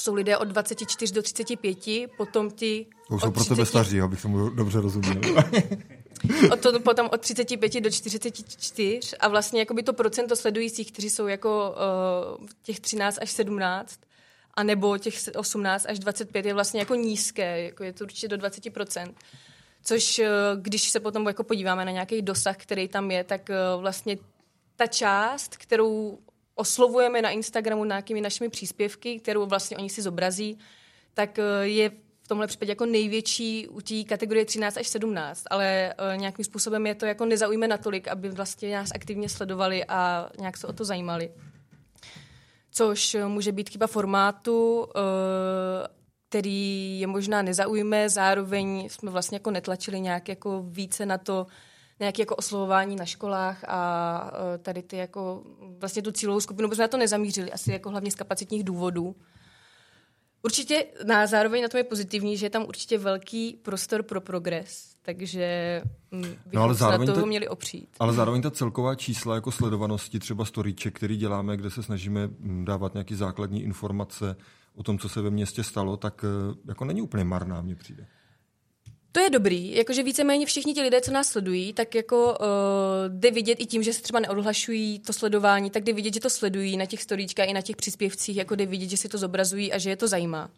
jsou lidé od 24 do 35, potom ti... To jsou pro tebe staří, abych tomu dobře rozuměl. od to, potom od 35 do 44 a vlastně jakoby to procento sledujících, kteří jsou jako uh, těch 13 až 17, a nebo těch 18 až 25 je vlastně jako nízké, jako je to určitě do 20%. Což eh, když se potom jako podíváme na nějaký dosah, který tam je, tak eh, vlastně ta část, kterou oslovujeme na Instagramu nějakými našimi příspěvky, kterou vlastně oni si zobrazí, tak je v tomhle případě jako největší u té kategorie 13 až 17, ale uh, nějakým způsobem je to jako nezaujme natolik, aby vlastně nás aktivně sledovali a nějak se o to zajímali. Což může být chyba formátu, který je možná nezaujme, zároveň jsme vlastně jako netlačili nějak jako více na to, nějaké jako oslovování na školách a uh, tady ty jako vlastně tu cílovou skupinu, protože na to nezamířili, asi jako hlavně z kapacitních důvodů. Určitě na, zároveň na tom je pozitivní, že je tam určitě velký prostor pro progres, takže mm, bychom no, ale zároveň se na toho ta, měli opřít. Ale zároveň ta celková čísla jako sledovanosti, třeba storíček, který děláme, kde se snažíme mm, dávat nějaký základní informace o tom, co se ve městě stalo, tak eh, jako není úplně marná, mně přijde. Je dobrý, jakože víceméně všichni ti lidé, co nás sledují, tak jako uh, jde vidět i tím, že se třeba neodhlašují to sledování, tak jde vidět, že to sledují na těch storíčkách i na těch příspěvcích, jako jde vidět, že si to zobrazují a že je to zajímá.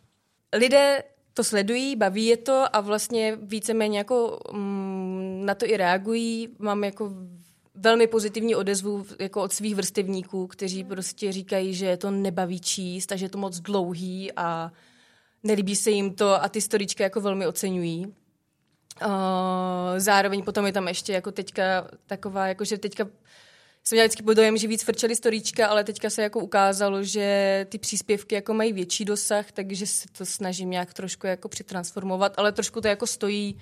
Lidé to sledují, baví je to a vlastně víceméně jako mm, na to i reagují. Mám jako velmi pozitivní odezvu jako od svých vrstevníků, kteří prostě říkají, že to nebaví číst a že je to moc dlouhý a nelíbí se jim to a ty storičky jako velmi oceňují. Zároveň potom je tam ještě jako teďka taková, jako že teďka jsem měla vždycky dojem, že víc frčeli storíčka, ale teďka se jako ukázalo, že ty příspěvky jako mají větší dosah, takže se to snažím nějak trošku jako přitransformovat, ale trošku to jako stojí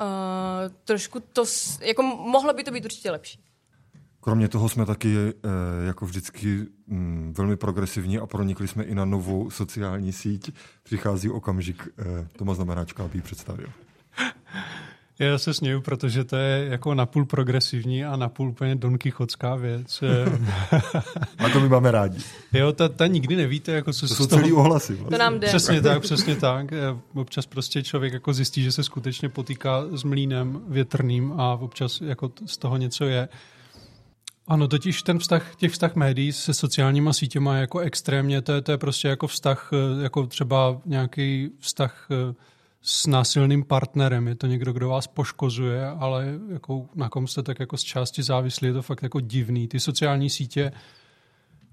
uh, trošku to, jako mohlo by to být určitě lepší. Kromě toho jsme taky eh, jako vždycky mm, velmi progresivní a pronikli jsme i na novou sociální síť. Přichází okamžik, eh, Tomas Znamenáčka, aby ji představil. Já se směju, protože to je jako napůl progresivní a napůl úplně donkychotská věc. a to my máme rádi. Jo, ta, ta nikdy nevíte, jako co to jsou celý ohlasy. Vlastně. To nám jde. Přesně tak, přesně tak. Občas prostě člověk jako zjistí, že se skutečně potýká s mlínem větrným a občas jako z toho něco je. Ano, totiž ten vztah, těch vztah médií se sociálníma sítěma je jako extrémně, to je, to je prostě jako vztah, jako třeba nějaký vztah s násilným partnerem. Je to někdo, kdo vás poškozuje, ale jako, na kom jste tak jako z části závislí, je to fakt jako divný. Ty sociální sítě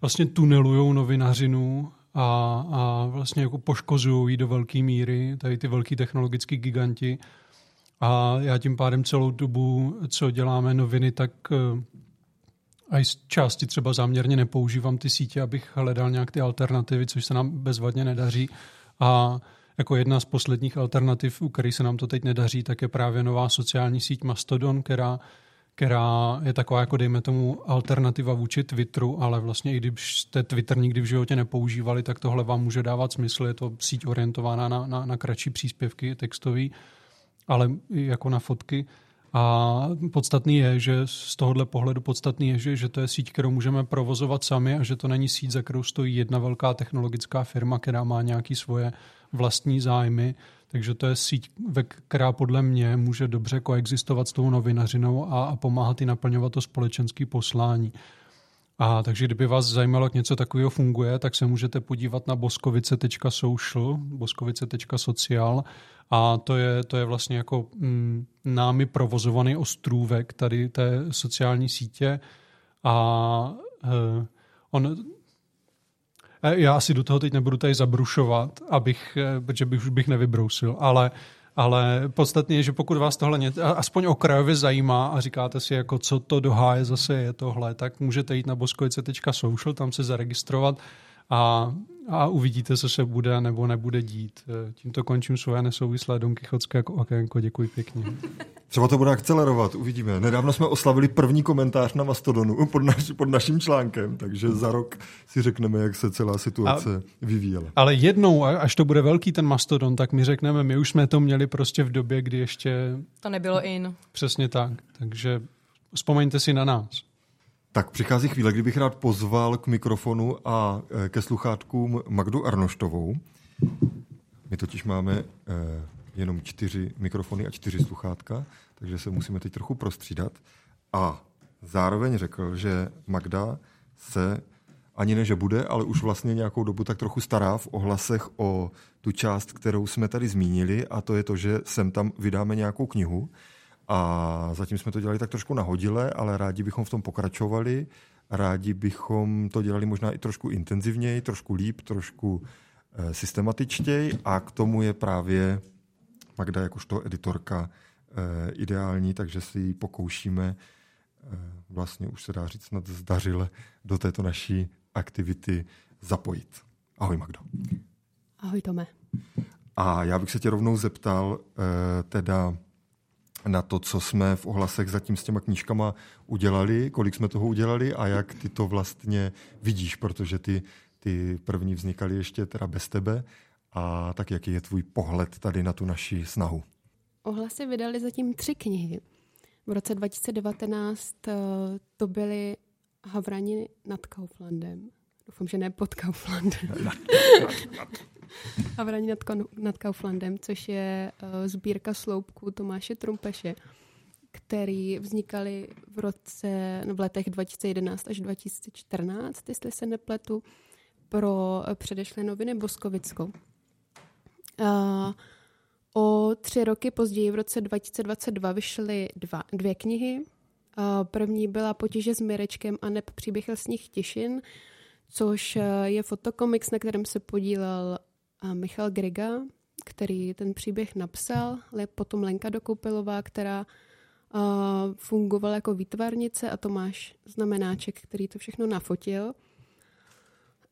vlastně tunelují novinařinu a, a vlastně jako poškozují ji do velké míry, tady ty velký technologický giganti. A já tím pádem celou dobu, co děláme noviny, tak eh, a i z části třeba záměrně nepoužívám ty sítě, abych hledal nějak ty alternativy, což se nám bezvadně nedaří. A jako jedna z posledních alternativ, u který se nám to teď nedaří, tak je právě nová sociální síť Mastodon, která, která je taková, jako dejme tomu, alternativa vůči Twitteru, ale vlastně i když jste Twitter nikdy v životě nepoužívali, tak tohle vám může dávat smysl. Je to síť orientovaná na, na, na kratší příspěvky textový, ale i jako na fotky. A podstatný je, že z tohohle pohledu podstatný je, že, že to je síť, kterou můžeme provozovat sami a že to není síť, za kterou stojí jedna velká technologická firma, která má nějaké svoje vlastní zájmy. Takže to je síť, která podle mě může dobře koexistovat s tou novinařinou a, a pomáhat i naplňovat to společenské poslání. A takže kdyby vás zajímalo, jak něco takového funguje, tak se můžete podívat na boskovice.social, boskovice.social a to je, to je vlastně jako mm, námi provozovaný ostrůvek tady té sociální sítě a uh, on já asi do toho teď nebudu tady zabrušovat, abych, eh, protože bych už bych nevybrousil, ale ale podstatně je, že pokud vás tohle ně, aspoň okrajově zajímá a říkáte si, jako co to do háje zase je tohle, tak můžete jít na boskovice.social, tam se zaregistrovat a, a uvidíte, co se bude nebo nebude dít. Eh, tímto končím svoje nesouvislé donkychotské okénko. Děkuji pěkně. Třeba to bude akcelerovat, uvidíme. Nedávno jsme oslavili první komentář na Mastodonu pod, naš, pod naším článkem, takže za rok si řekneme, jak se celá situace a, vyvíjela. Ale jednou, až to bude velký ten Mastodon, tak my řekneme, my už jsme to měli prostě v době, kdy ještě... To nebylo in. Přesně tak, takže vzpomeňte si na nás. Tak přichází chvíle, kdybych rád pozval k mikrofonu a eh, ke sluchátkům Magdu Arnoštovou. My totiž máme eh, jenom čtyři mikrofony a čtyři sluchátka, takže se musíme teď trochu prostřídat. A zároveň řekl, že Magda se ani ne, že bude, ale už vlastně nějakou dobu tak trochu stará v ohlasech o tu část, kterou jsme tady zmínili, a to je to, že sem tam vydáme nějakou knihu. A zatím jsme to dělali tak trošku nahodile, ale rádi bychom v tom pokračovali. Rádi bychom to dělali možná i trošku intenzivněji, trošku líp, trošku e, systematičtěji a k tomu je právě Magda jakožto editorka e, ideální, takže si ji pokoušíme e, vlastně už se dá říct snad zdařile do této naší aktivity zapojit. Ahoj Magdo. Ahoj Tome. A já bych se tě rovnou zeptal eh, teda na to, co jsme v ohlasech zatím s těma knížkama udělali, kolik jsme toho udělali a jak ty to vlastně vidíš, protože ty, ty první vznikaly ještě teda bez tebe a tak jaký je tvůj pohled tady na tu naši snahu? Ohlasy vydali zatím tři knihy. V roce 2019 eh, to byly Havrani nad Kauflandem. Doufám, že ne pod Kauflandem. Havrani nad, nad Kauflandem, což je uh, sbírka sloupků Tomáše Trumpeše, který vznikaly v roce, no v letech 2011 až 2014, jestli se nepletu, pro předešlé noviny Boskovicko. Uh, o tři roky později, v roce 2022, vyšly dva, dvě knihy. První byla Potíže s Mirečkem a neb příběh lesních těšin, což eh, je fotokomiks, na kterém se podílel eh, Michal Griga, který ten příběh napsal, ale potom Lenka Dokoupilová, která eh, fungovala jako výtvarnice a Tomáš Znamenáček, který to všechno nafotil.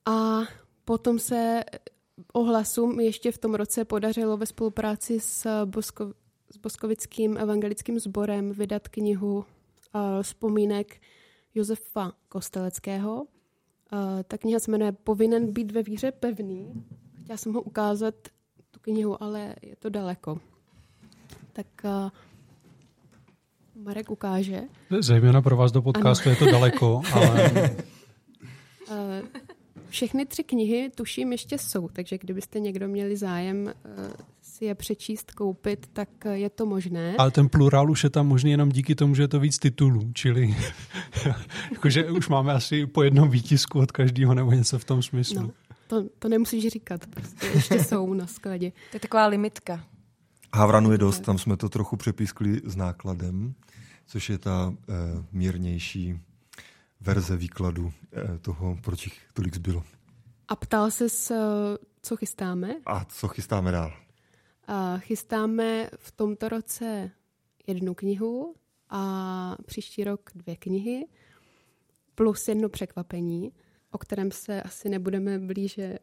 A potom se ohlasům ještě v tom roce podařilo ve spolupráci s, Bosko, s Boskovickým evangelickým sborem vydat knihu vzpomínek Josefa Kosteleckého. Ta kniha se jmenuje Povinen být ve víře pevný. Chtěla jsem ho ukázat, tu knihu, ale je to daleko. Tak Marek ukáže. Zejména pro vás do podcastu ano. je to daleko, ale... Všechny tři knihy, tuším, ještě jsou, takže kdybyste někdo měli zájem si je přečíst, koupit, tak je to možné. Ale ten plurál už je tam možný jenom díky tomu, že je to víc titulů, čili jakože už máme asi po jednom výtisku od každého nebo něco v tom smyslu. No, to, to nemusíš říkat, prostě ještě jsou na skladě. To je taková limitka. Havranu je dost, tam jsme to trochu přepískli s nákladem, což je ta eh, mírnější verze výkladu eh, toho, proč jich tolik zbylo. A ptal se, co chystáme? A co chystáme dál? Chystáme v tomto roce jednu knihu a příští rok dvě knihy plus jedno překvapení, o kterém se asi nebudeme blíže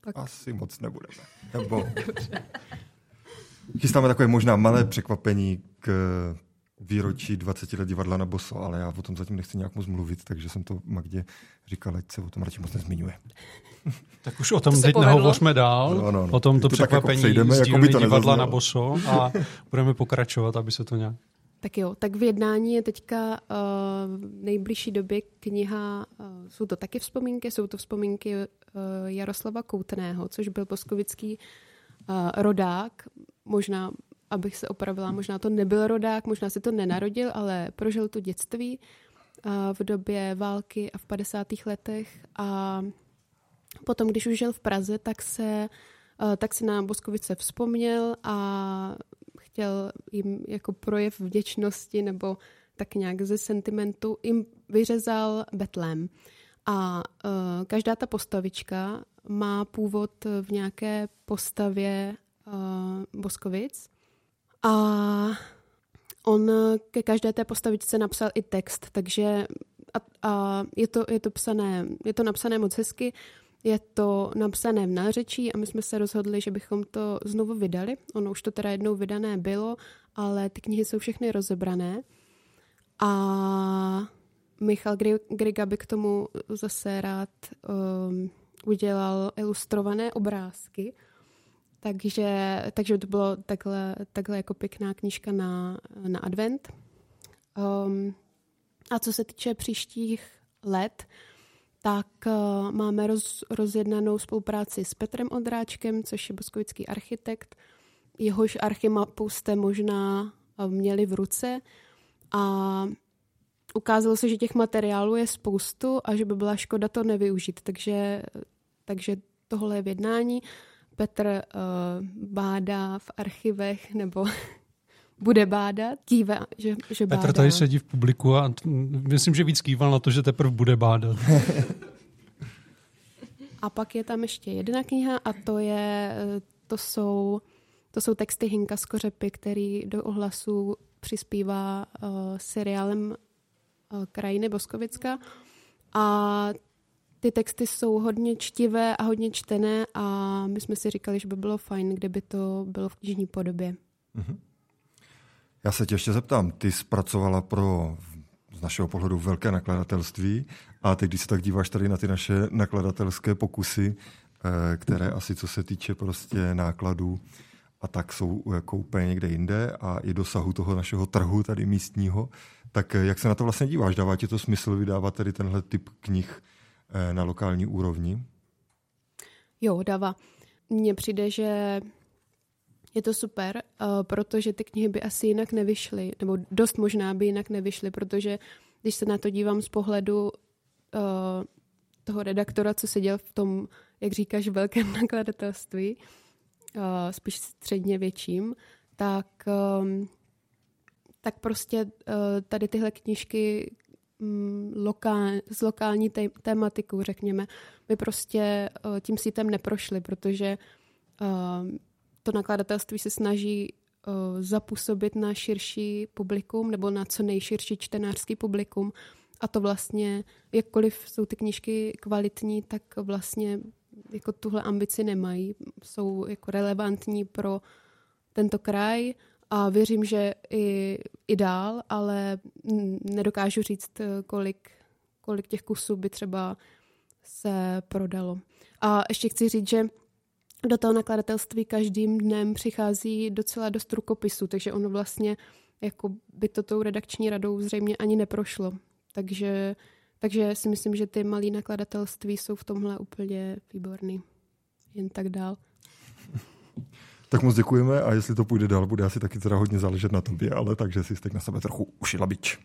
pak... Asi moc nebudeme. Nebo... Chystáme takové možná malé překvapení k výročí 20 let divadla na Boso, ale já o tom zatím nechci nějak moc mluvit, takže jsem to Magdě říkal, ať se o tom radši moc nezmiňuje. Tak už o tom to teď povedlo. nehovořme dál, no, no, no. o tomto to překvapení jako z jako to divadla na Boso a budeme pokračovat, aby se to nějak... Tak jo, tak v jednání je teďka uh, v nejbližší době kniha, uh, jsou to taky vzpomínky, jsou to vzpomínky uh, Jaroslava Koutného, což byl poskovický uh, rodák, možná abych se opravila, možná to nebyl rodák, možná se to nenarodil, ale prožil to dětství v době války a v 50. letech a potom, když už žil v Praze, tak se tak si na Boskovice vzpomněl a chtěl jim jako projev vděčnosti nebo tak nějak ze sentimentu jim vyřezal Betlém. A uh, každá ta postavička má původ v nějaké postavě uh, Boskovic. A on ke každé té postavičce napsal i text, takže a, a je, to, je, to psané, je to napsané moc hezky, je to napsané v nářečí a my jsme se rozhodli, že bychom to znovu vydali. Ono už to teda jednou vydané bylo, ale ty knihy jsou všechny rozebrané. A Michal Griga by k tomu zase rád um, udělal ilustrované obrázky, takže, takže to bylo takhle, takhle jako pěkná knížka na, na advent. Um, A co se týče příštích let, tak uh, máme roz, rozjednanou spolupráci s Petrem Odráčkem, což je boskovický architekt. Jehož archimapu jste možná měli v ruce a ukázalo se, že těch materiálů je spoustu a že by byla škoda to nevyužít. Takže, takže tohle je v jednání. Petr uh, bádá v archivech nebo bude bádat, kýve, že, že bádá. Petr tady sedí v publiku a myslím, že víc kýval na to, že teprve bude bádat. a pak je tam ještě jedna kniha a to je, eh, to jsou, to jsou texty Hinka Skořepy, který do ohlasu přispívá uh, seriálem uh, Krajiny Boskovicka a ty texty jsou hodně čtivé a hodně čtené a my jsme si říkali, že by bylo fajn, kdyby to bylo v knižní podobě. Mm-hmm. Já se tě ještě zeptám, ty zpracovala pro z našeho pohledu velké nakladatelství a teď, když se tak díváš tady na ty naše nakladatelské pokusy, eh, které asi co se týče prostě nákladů a tak jsou jako úplně někde jinde a i dosahu toho našeho trhu tady místního, tak jak se na to vlastně díváš? Dává ti to smysl vydávat tady tenhle typ knih Eh, na lokální úrovni? Jo, dává. Mně přijde, že je to super, uh, protože ty knihy by asi jinak nevyšly, nebo dost možná by jinak nevyšly, protože když se na to dívám z pohledu uh, toho redaktora, co seděl v tom, jak říkáš, velkém nakladatelství, uh, spíš středně větším, tak, um, tak prostě tady tyhle knížky mm, s lokální té, tématikou, řekněme. My prostě tím sítem neprošli, protože uh, to nakladatelství se snaží uh, zapůsobit na širší publikum nebo na co nejširší čtenářský publikum. A to vlastně, jakkoliv jsou ty knížky kvalitní, tak vlastně jako tuhle ambici nemají. Jsou jako relevantní pro tento kraj a věřím, že i, i dál, ale nedokážu říct, kolik, kolik těch kusů by třeba se prodalo. A ještě chci říct, že do toho nakladatelství každým dnem přichází docela dost rukopisů, takže ono vlastně jako by to tou redakční radou zřejmě ani neprošlo. Takže, takže si myslím, že ty malé nakladatelství jsou v tomhle úplně výborný. Jen tak dál. Tak moc děkujeme a jestli to půjde dál, bude asi taky teda hodně záležet na tobě, ale takže si teď na sebe trochu ušila bič.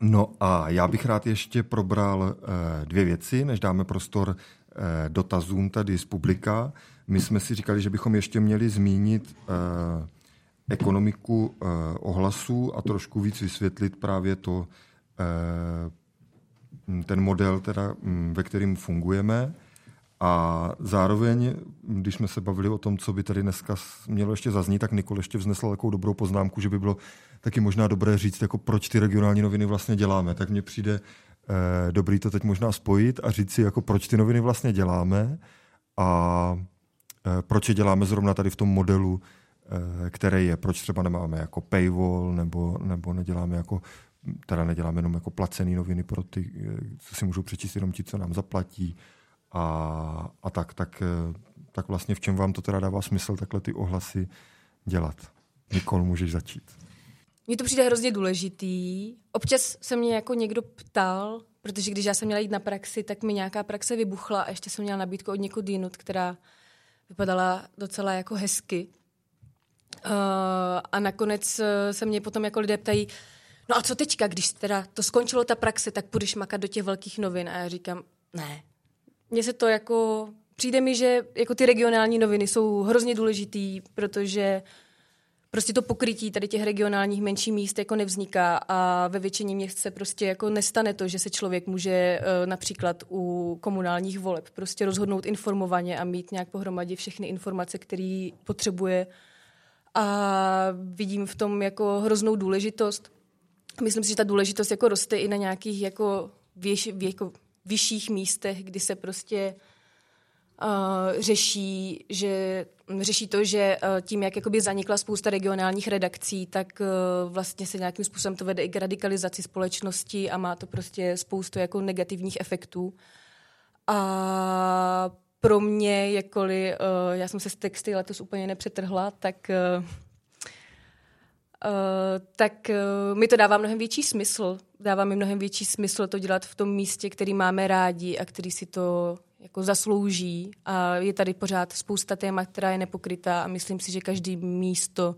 No a já bych rád ještě probral eh, dvě věci, než dáme prostor dotazům tady z publika. My jsme si říkali, že bychom ještě měli zmínit eh, ekonomiku eh, ohlasů a trošku víc vysvětlit právě to, eh, ten model, teda, ve kterým fungujeme. A zároveň, když jsme se bavili o tom, co by tady dneska mělo ještě zaznít, tak Nikol ještě vznesl takovou dobrou poznámku, že by bylo taky možná dobré říct, jako proč ty regionální noviny vlastně děláme. Tak mně přijde eh, dobrý to teď možná spojit a říct si, jako proč ty noviny vlastně děláme a eh, proč je děláme zrovna tady v tom modelu, eh, který je, proč třeba nemáme jako paywall nebo, nebo neděláme jako teda neděláme jenom jako placené noviny pro ty, co si můžou přečíst jenom ti, co nám zaplatí, a, a tak, tak, tak vlastně v čem vám to teda dává smysl takhle ty ohlasy dělat? Nikol, můžeš začít. Mně to přijde hrozně důležitý. Občas se mě jako někdo ptal, protože když já jsem měla jít na praxi, tak mi nějaká praxe vybuchla a ještě jsem měla nabídku od někud jinut, která vypadala docela jako hezky. Uh, a nakonec eh, se mě potom jako lidé ptají, no a co teďka, když teda to skončilo ta praxe, tak půjdeš makat do těch velkých novin. A já říkám, ne, mně se to jako, přijde mi, že jako ty regionální noviny jsou hrozně důležitý, protože prostě to pokrytí tady těch regionálních menších míst jako nevzniká a ve většině měst se prostě jako nestane to, že se člověk může eh, například u komunálních voleb prostě rozhodnout informovaně a mít nějak pohromadě všechny informace, které potřebuje a vidím v tom jako hroznou důležitost. Myslím si, že ta důležitost jako roste i na nějakých jako, věž, jako vyšších místech, kdy se prostě uh, řeší, že řeší to, že uh, tím, jak jakoby zanikla spousta regionálních redakcí, tak uh, vlastně se nějakým způsobem to vede i k radikalizaci společnosti a má to prostě spoustu jako negativních efektů. A pro mě, jakkoliv uh, já jsem se s texty letos úplně nepřetrhla, tak tak mi to dává mnohem větší smysl. Dává mi mnohem větší smysl to dělat v tom místě, který máme rádi a který si to jako zaslouží. A je tady pořád spousta témat, která je nepokrytá a myslím si, že každý místo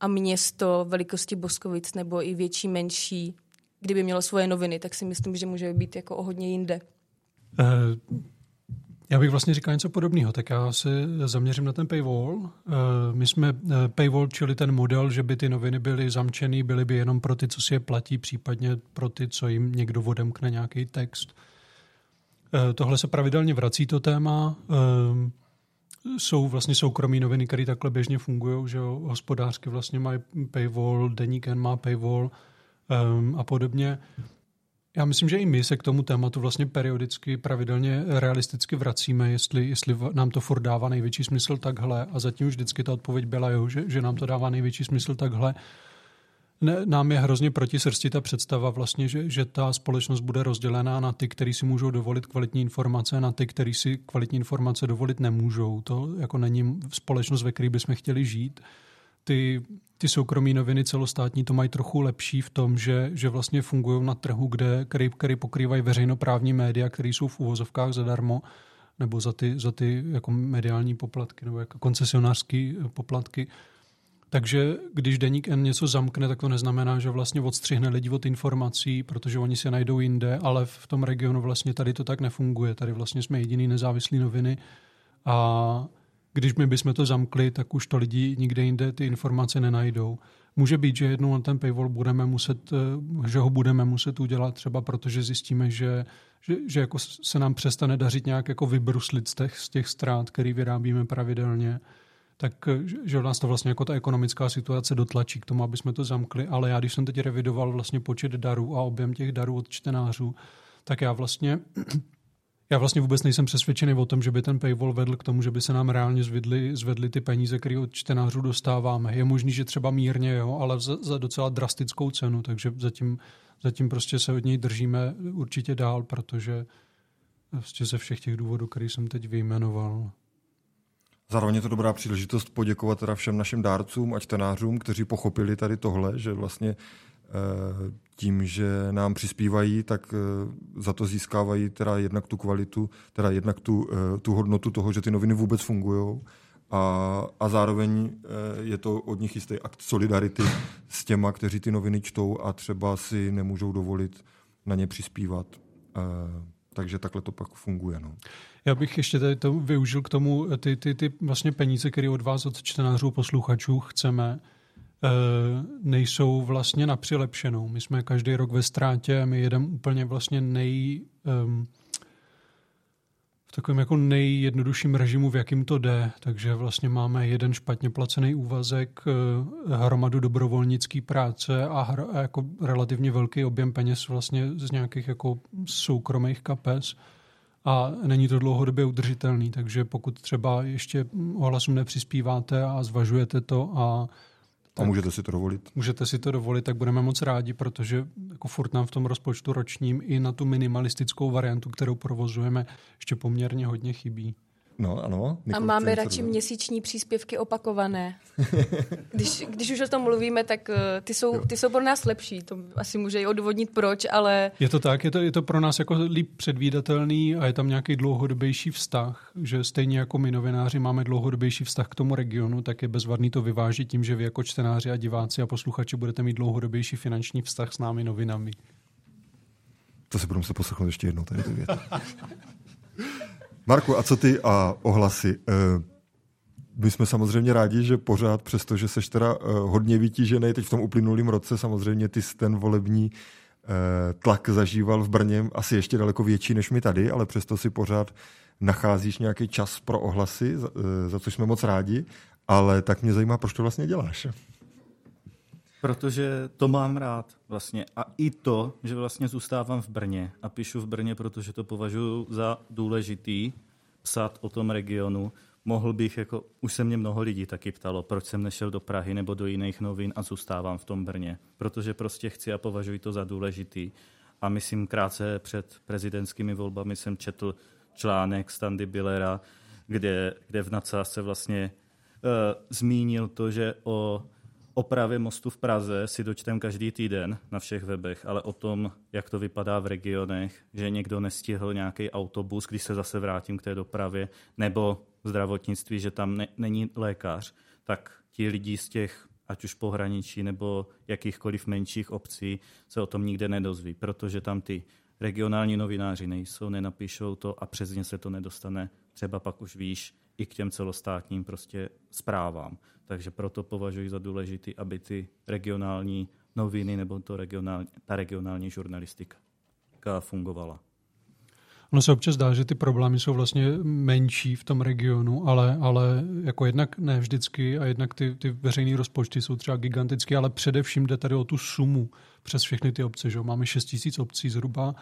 a město velikosti Boskovic nebo i větší, menší, kdyby mělo svoje noviny, tak si myslím, že může být jako o hodně jinde. Uh, já bych vlastně říkal něco podobného, tak já se zaměřím na ten paywall. Uh, my jsme uh, paywall, čili ten model, že by ty noviny byly zamčený, byly by jenom pro ty, co si je platí, případně pro ty, co jim někdo odemkne nějaký text. Tohle se pravidelně vrací to téma. Jsou vlastně soukromí noviny, které takhle běžně fungují, že jo, hospodářky vlastně mají paywall, Deník má paywall um, a podobně. Já myslím, že i my se k tomu tématu vlastně periodicky, pravidelně, realisticky vracíme, jestli, jestli nám to furt dává největší smysl takhle. A zatím už vždycky ta odpověď byla, jo, že, že nám to dává největší smysl takhle ne, nám je hrozně proti srsti ta představa vlastně, že, že ta společnost bude rozdělená na ty, kteří si můžou dovolit kvalitní informace, na ty, kteří si kvalitní informace dovolit nemůžou. To jako není společnost, ve které bychom chtěli žít. Ty, ty soukromí noviny celostátní to mají trochu lepší v tom, že, že vlastně fungují na trhu, kde, který, který pokrývají veřejnoprávní média, které jsou v uvozovkách zadarmo, nebo za ty, za ty jako mediální poplatky nebo jako koncesionářské poplatky. Takže když Deník N něco zamkne, tak to neznamená, že vlastně odstřihne lidi od informací, protože oni se najdou jinde, ale v tom regionu vlastně tady to tak nefunguje. Tady vlastně jsme jediný nezávislý noviny a když my bychom to zamkli, tak už to lidi nikde jinde ty informace nenajdou. Může být, že jednou na ten paywall budeme muset, eh, že ho budeme muset udělat třeba protože zjistíme, že, že, že jako se nám přestane dařit nějak jako vybruslit z těch, z těch ztrát, který vyrábíme pravidelně tak že nás to vlastně jako ta ekonomická situace dotlačí k tomu, aby jsme to zamkli, ale já když jsem teď revidoval vlastně počet darů a objem těch darů od čtenářů, tak já vlastně já vlastně vůbec nejsem přesvědčený o tom, že by ten paywall vedl k tomu, že by se nám reálně zvedly, zvedly ty peníze, které od čtenářů dostáváme. Je možný, že třeba mírně, jo, ale za, za docela drastickou cenu, takže zatím, zatím prostě se od něj držíme určitě dál, protože prostě ze všech těch důvodů, které jsem teď vyjmenoval. Zároveň je to dobrá příležitost poděkovat teda všem našim dárcům a čtenářům, kteří pochopili tady tohle, že vlastně eh, tím, že nám přispívají, tak eh, za to získávají teda jednak tu kvalitu, teda jednak tu, eh, tu hodnotu toho, že ty noviny vůbec fungují. A, a zároveň je to od nich jistý akt solidarity s těma, kteří ty noviny čtou a třeba si nemůžou dovolit na ně přispívat. Takže takhle to pak funguje. No. Já bych ještě tady to využil k tomu, ty, ty, ty vlastně peníze, které od vás, od čtenářů, posluchačů chceme, eh, nejsou vlastně na přilepšenou. My jsme každý rok ve ztrátě, my jedeme úplně vlastně nej, v takovém jako nejjednodušším režimu, v jakým to jde. Takže vlastně máme jeden špatně placený úvazek, eh, hromadu dobrovolnický práce a, hr, a jako relativně velký objem peněz vlastně z nějakých jako soukromých kapes a není to dlouhodobě udržitelný, takže pokud třeba ještě ohlasům nepřispíváte a zvažujete to a tak, a můžete si to dovolit. Můžete si to dovolit, tak budeme moc rádi, protože jako furt nám v tom rozpočtu ročním i na tu minimalistickou variantu, kterou provozujeme, ještě poměrně hodně chybí. No, ano. Nikol, a máme radši měsíční příspěvky opakované. Když, když už o tom mluvíme, tak uh, ty jsou, ty jsou pro nás lepší. To asi může i odvodnit proč, ale... Je to tak, je to, je to pro nás jako líp předvídatelný a je tam nějaký dlouhodobější vztah, že stejně jako my novináři máme dlouhodobější vztah k tomu regionu, tak je bezvadný to vyvážit tím, že vy jako čtenáři a diváci a posluchači budete mít dlouhodobější finanční vztah s námi novinami. To se budeme se poslechnout ještě jednou, tady ty věty. Marku, a co ty a ohlasy? Eh, my jsme samozřejmě rádi, že pořád, přestože seš teda eh, hodně vytížený, teď v tom uplynulém roce samozřejmě ty ten volební eh, tlak zažíval v Brně asi ještě daleko větší než my tady, ale přesto si pořád nacházíš nějaký čas pro ohlasy, za, za což jsme moc rádi, ale tak mě zajímá, proč to vlastně děláš. Protože to mám rád vlastně. A i to, že vlastně zůstávám v Brně a píšu v Brně, protože to považuji za důležitý psát o tom regionu. Mohl bych, jako, už se mě mnoho lidí taky ptalo, proč jsem nešel do Prahy nebo do jiných novin a zůstávám v tom Brně. Protože prostě chci a považuji to za důležitý. A myslím, krátce před prezidentskými volbami jsem četl článek Standy Billera, kde, kde v nadsázce vlastně uh, zmínil to, že o opravě mostu v Praze si dočtem každý týden na všech webech, ale o tom, jak to vypadá v regionech, že někdo nestihl nějaký autobus, když se zase vrátím k té dopravě, nebo zdravotnictví, že tam ne, není lékař, tak ti lidi z těch ať už pohraničí nebo jakýchkoliv menších obcí, se o tom nikde nedozví, protože tam ty regionální novináři nejsou, nenapíšou to a přes ně se to nedostane třeba pak už víš i k těm celostátním prostě zprávám. Takže proto považuji za důležité, aby ty regionální noviny nebo to regionální, ta regionální žurnalistika fungovala. Ono se občas dá, že ty problémy jsou vlastně menší v tom regionu, ale, ale jako jednak ne vždycky a jednak ty, ty veřejné rozpočty jsou třeba gigantické, ale především jde tady o tu sumu přes všechny ty obce. Že? Máme 6 tisíc obcí zhruba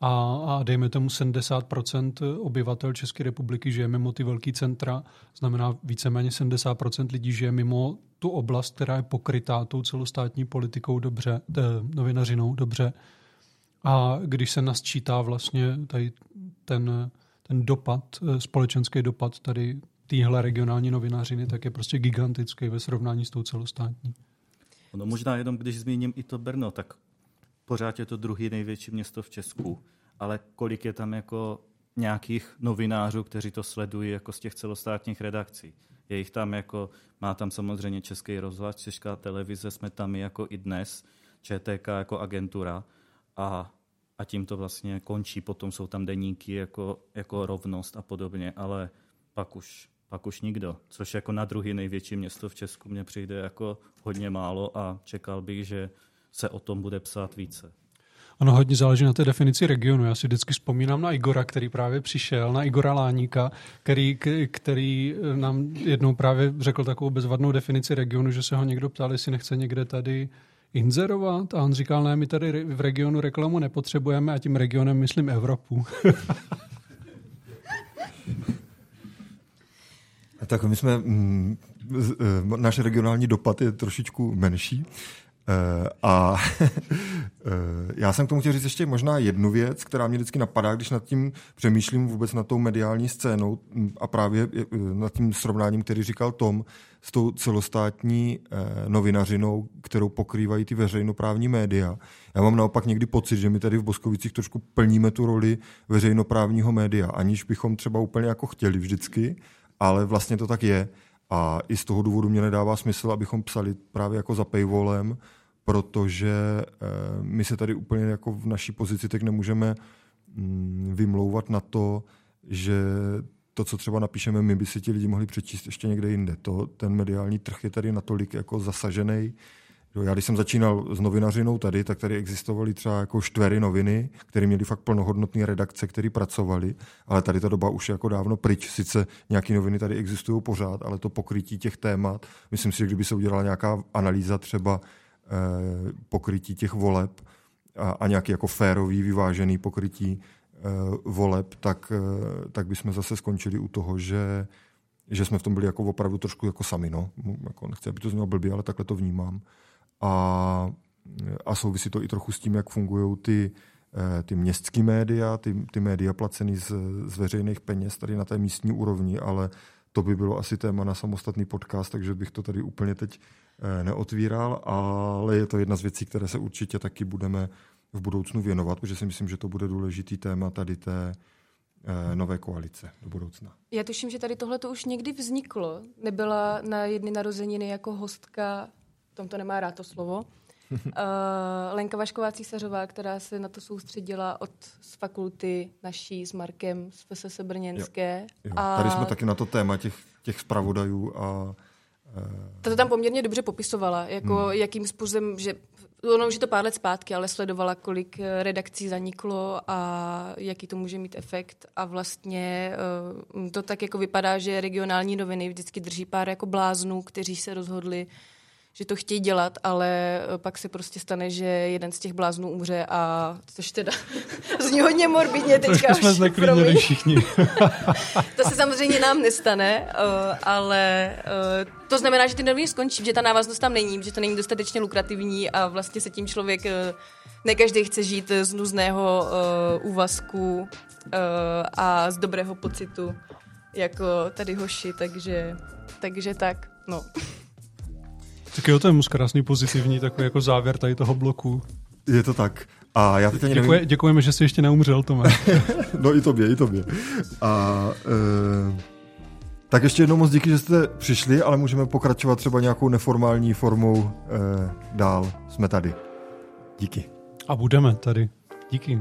a, a dejme tomu 70% obyvatel České republiky žije mimo ty velký centra, znamená víceméně 70% lidí žije mimo tu oblast, která je pokrytá tou celostátní politikou dobře, de, novinařinou dobře. A když se nasčítá vlastně tady ten, ten dopad, eh, společenský dopad tady téhle regionální novinařiny, tak je prostě gigantický ve srovnání s tou celostátní. No možná jenom, když zmíním i to Brno, tak pořád je to druhý největší město v Česku, ale kolik je tam jako nějakých novinářů, kteří to sledují jako z těch celostátních redakcí. Je jich tam jako, má tam samozřejmě Český rozhlas, Česká televize, jsme tam jako i dnes, ČTK jako agentura a, a tím to vlastně končí. Potom jsou tam deníky jako, jako rovnost a podobně, ale pak už, pak už nikdo. Což jako na druhý největší město v Česku mně přijde jako hodně málo a čekal bych, že se o tom bude psát více. Ono hodně záleží na té definici regionu. Já si vždycky vzpomínám na Igora, který právě přišel, na Igora Láníka, který, který nám jednou právě řekl takovou bezvadnou definici regionu, že se ho někdo ptal, jestli nechce někde tady inzerovat a on říkal, ne, my tady v regionu reklamu nepotřebujeme a tím regionem myslím Evropu. tak my jsme, mm, e, náš regionální dopad je trošičku menší, Uh, a uh, já jsem k tomu chtěl říct ještě možná jednu věc, která mě vždycky napadá, když nad tím přemýšlím vůbec nad tou mediální scénou a právě uh, nad tím srovnáním, který říkal Tom, s tou celostátní novinařinou, kterou pokrývají ty veřejnoprávní média. Já mám naopak někdy pocit, že my tady v Boskovicích trošku plníme tu roli veřejnoprávního média, aniž bychom třeba úplně jako chtěli vždycky, ale vlastně to tak je. A i z toho důvodu mě nedává smysl, abychom psali právě jako za paywallem, protože eh, my se tady úplně jako v naší pozici teď nemůžeme mm, vymlouvat na to, že to, co třeba napíšeme my, by si ti lidi mohli přečíst ještě někde jinde. To, ten mediální trh je tady natolik jako zasažený, já když jsem začínal s novinařinou tady, tak tady existovaly třeba jako štvery noviny, které měly fakt plnohodnotné redakce, které pracovaly, ale tady ta doba už je jako dávno pryč. Sice nějaké noviny tady existují pořád, ale to pokrytí těch témat, myslím si, že kdyby se udělala nějaká analýza třeba eh, pokrytí těch voleb a, a nějaký jako férový, vyvážený pokrytí eh, voleb, tak, eh, tak bychom zase skončili u toho, že že jsme v tom byli jako opravdu trošku jako sami, no. Jako nechci, aby to znělo blbě, ale takhle to vnímám a, a souvisí to i trochu s tím, jak fungují ty, eh, ty městské média, ty, ty média placené z, z veřejných peněz tady na té místní úrovni, ale to by bylo asi téma na samostatný podcast, takže bych to tady úplně teď eh, neotvíral, ale je to jedna z věcí, které se určitě taky budeme v budoucnu věnovat, protože si myslím, že to bude důležitý téma tady té eh, nové koalice do budoucna. Já tuším, že tady tohle to už někdy vzniklo. Nebyla na jedny narozeniny jako hostka Tom to nemá rád to slovo. uh, Lenka Vašková Císařová, která se na to soustředila od z fakulty naší s Markem z FSS Brněnské. Jo, jo. A... Tady jsme taky na to téma těch, těch zpravodajů a ta to tam poměrně dobře popisovala, jako hmm. jakým způsobem, že ono už je to pár let zpátky, ale sledovala, kolik eh, redakcí zaniklo a jaký to může mít efekt. A vlastně to tak jako vypadá, že regionální noviny vždycky drží pár jako bláznů, kteří se rozhodli že to chtějí dělat, ale eh, pak se prostě stane, že jeden z těch bláznů umře a což teda zní hodně morbidně teďka. Trošku jsme zneklidněli všichni. to se samozřejmě nám nestane, eh, ale eh, to znamená, že ty noviny skončí, že ta návaznost tam není, že to není dostatečně lukrativní a vlastně se tím člověk, ne každý chce žít z nuzného úvazku a z dobrého pocitu, jako tady hoši, takže, takže tak, no. Tak jo, to je moc krásný pozitivní takový jako závěr tady toho bloku. Je to tak. A já teď Děkuje, nevím... děkujeme, že jsi ještě neumřel, Tome. no i tobě, i tobě. A e, tak ještě jednou moc díky, že jste přišli, ale můžeme pokračovat třeba nějakou neformální formou e, dál. Jsme tady. Díky. A budeme tady. Díky.